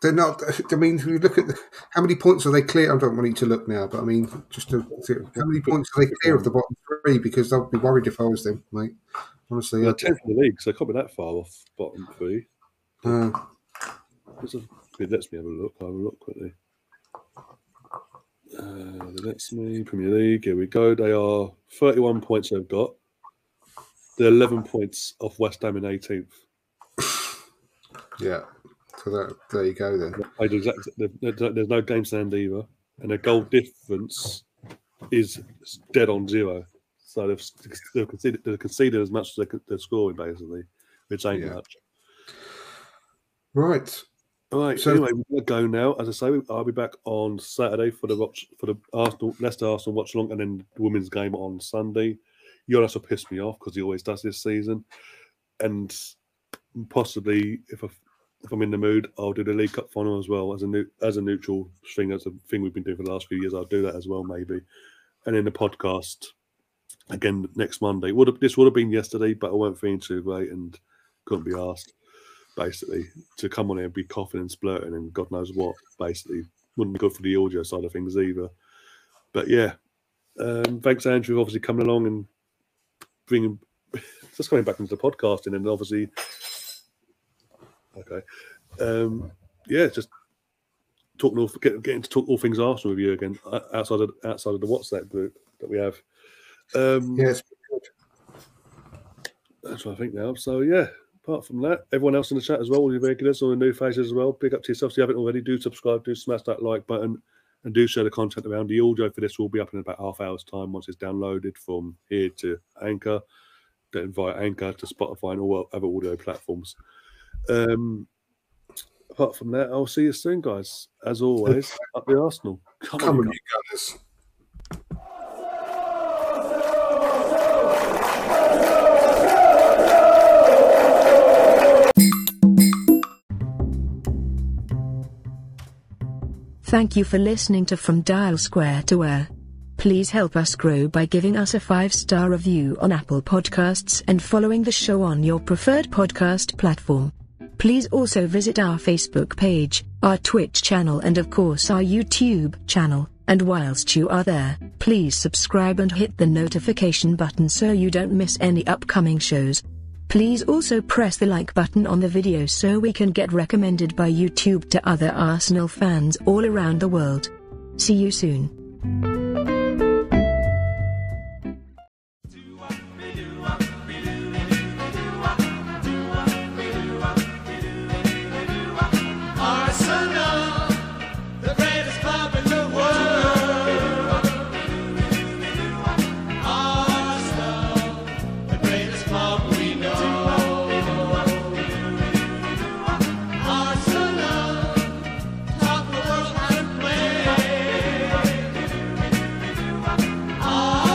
They're not. I mean, if you look at the, how many points are they clear? I don't want you to look now, but I mean, just to, how many points are they clear of the bottom three? Because I'd be worried if I was them, mate. Honestly, They're tenth in the league, so they can't be that far off bottom three. uh, Let's have- lets me have a look. I'll have a look quickly. Uh, it lets me Premier League. Here we go. They are 31 points they've got. They're 11 points off West Ham in 18th. yeah. So that, there you go then. Played exact, there- there- there's no game stand either, and their goal difference is dead on zero. So they've, they've, conceded, they've conceded as much as they could, they're scoring, basically, which ain't Yeah. much. Right. All right. So- anyway, we're gonna go now. As I say, I'll be back on Saturday for the watch for the Arsenal Leicester Arsenal watch along, and then the women's game on Sunday. Jonas will piss me off because he always does this season, and possibly if I, if I'm in the mood, I'll do the League Cup final as well as a new as a neutral thing. That's a thing we've been doing for the last few years. I'll do that as well, maybe, and then the podcast again next Monday. Would have this would have been yesterday, but I weren't feeling too great and couldn't be asked basically to come on here and be coughing and splurting and God knows what. Basically, wouldn't be good for the audio side of things either. But yeah, um, thanks Andrew, obviously coming along and bringing just coming back into the podcasting and obviously okay, um, yeah, just talking all, get, getting to talk all things Arsenal with you again uh, outside of outside of the WhatsApp group that we have. Um, Yeah. That's what I think now. So yeah, apart from that, everyone else in the chat as well, all your regulars, all the new faces as well. Big up to yourself. If you haven't already, do subscribe, do smash that like button, and do share the content around. The audio for this will be up in about half hour's time once it's downloaded from here to Anchor, then via Anchor to Spotify and all other audio platforms. Um, apart from that, I'll see you soon, guys. As always, up the Arsenal. Come, Come on, you you Thank you for listening to From Dial Square to Where. Please help us grow by giving us a five star review on Apple Podcasts and following the show on your preferred podcast platform. Please also visit our Facebook page, our Twitch channel, and of course our YouTube channel. And whilst you are there, please subscribe and hit the notification button so you don't miss any upcoming shows. Please also press the like button on the video so we can get recommended by YouTube to other Arsenal fans all around the world. See you soon.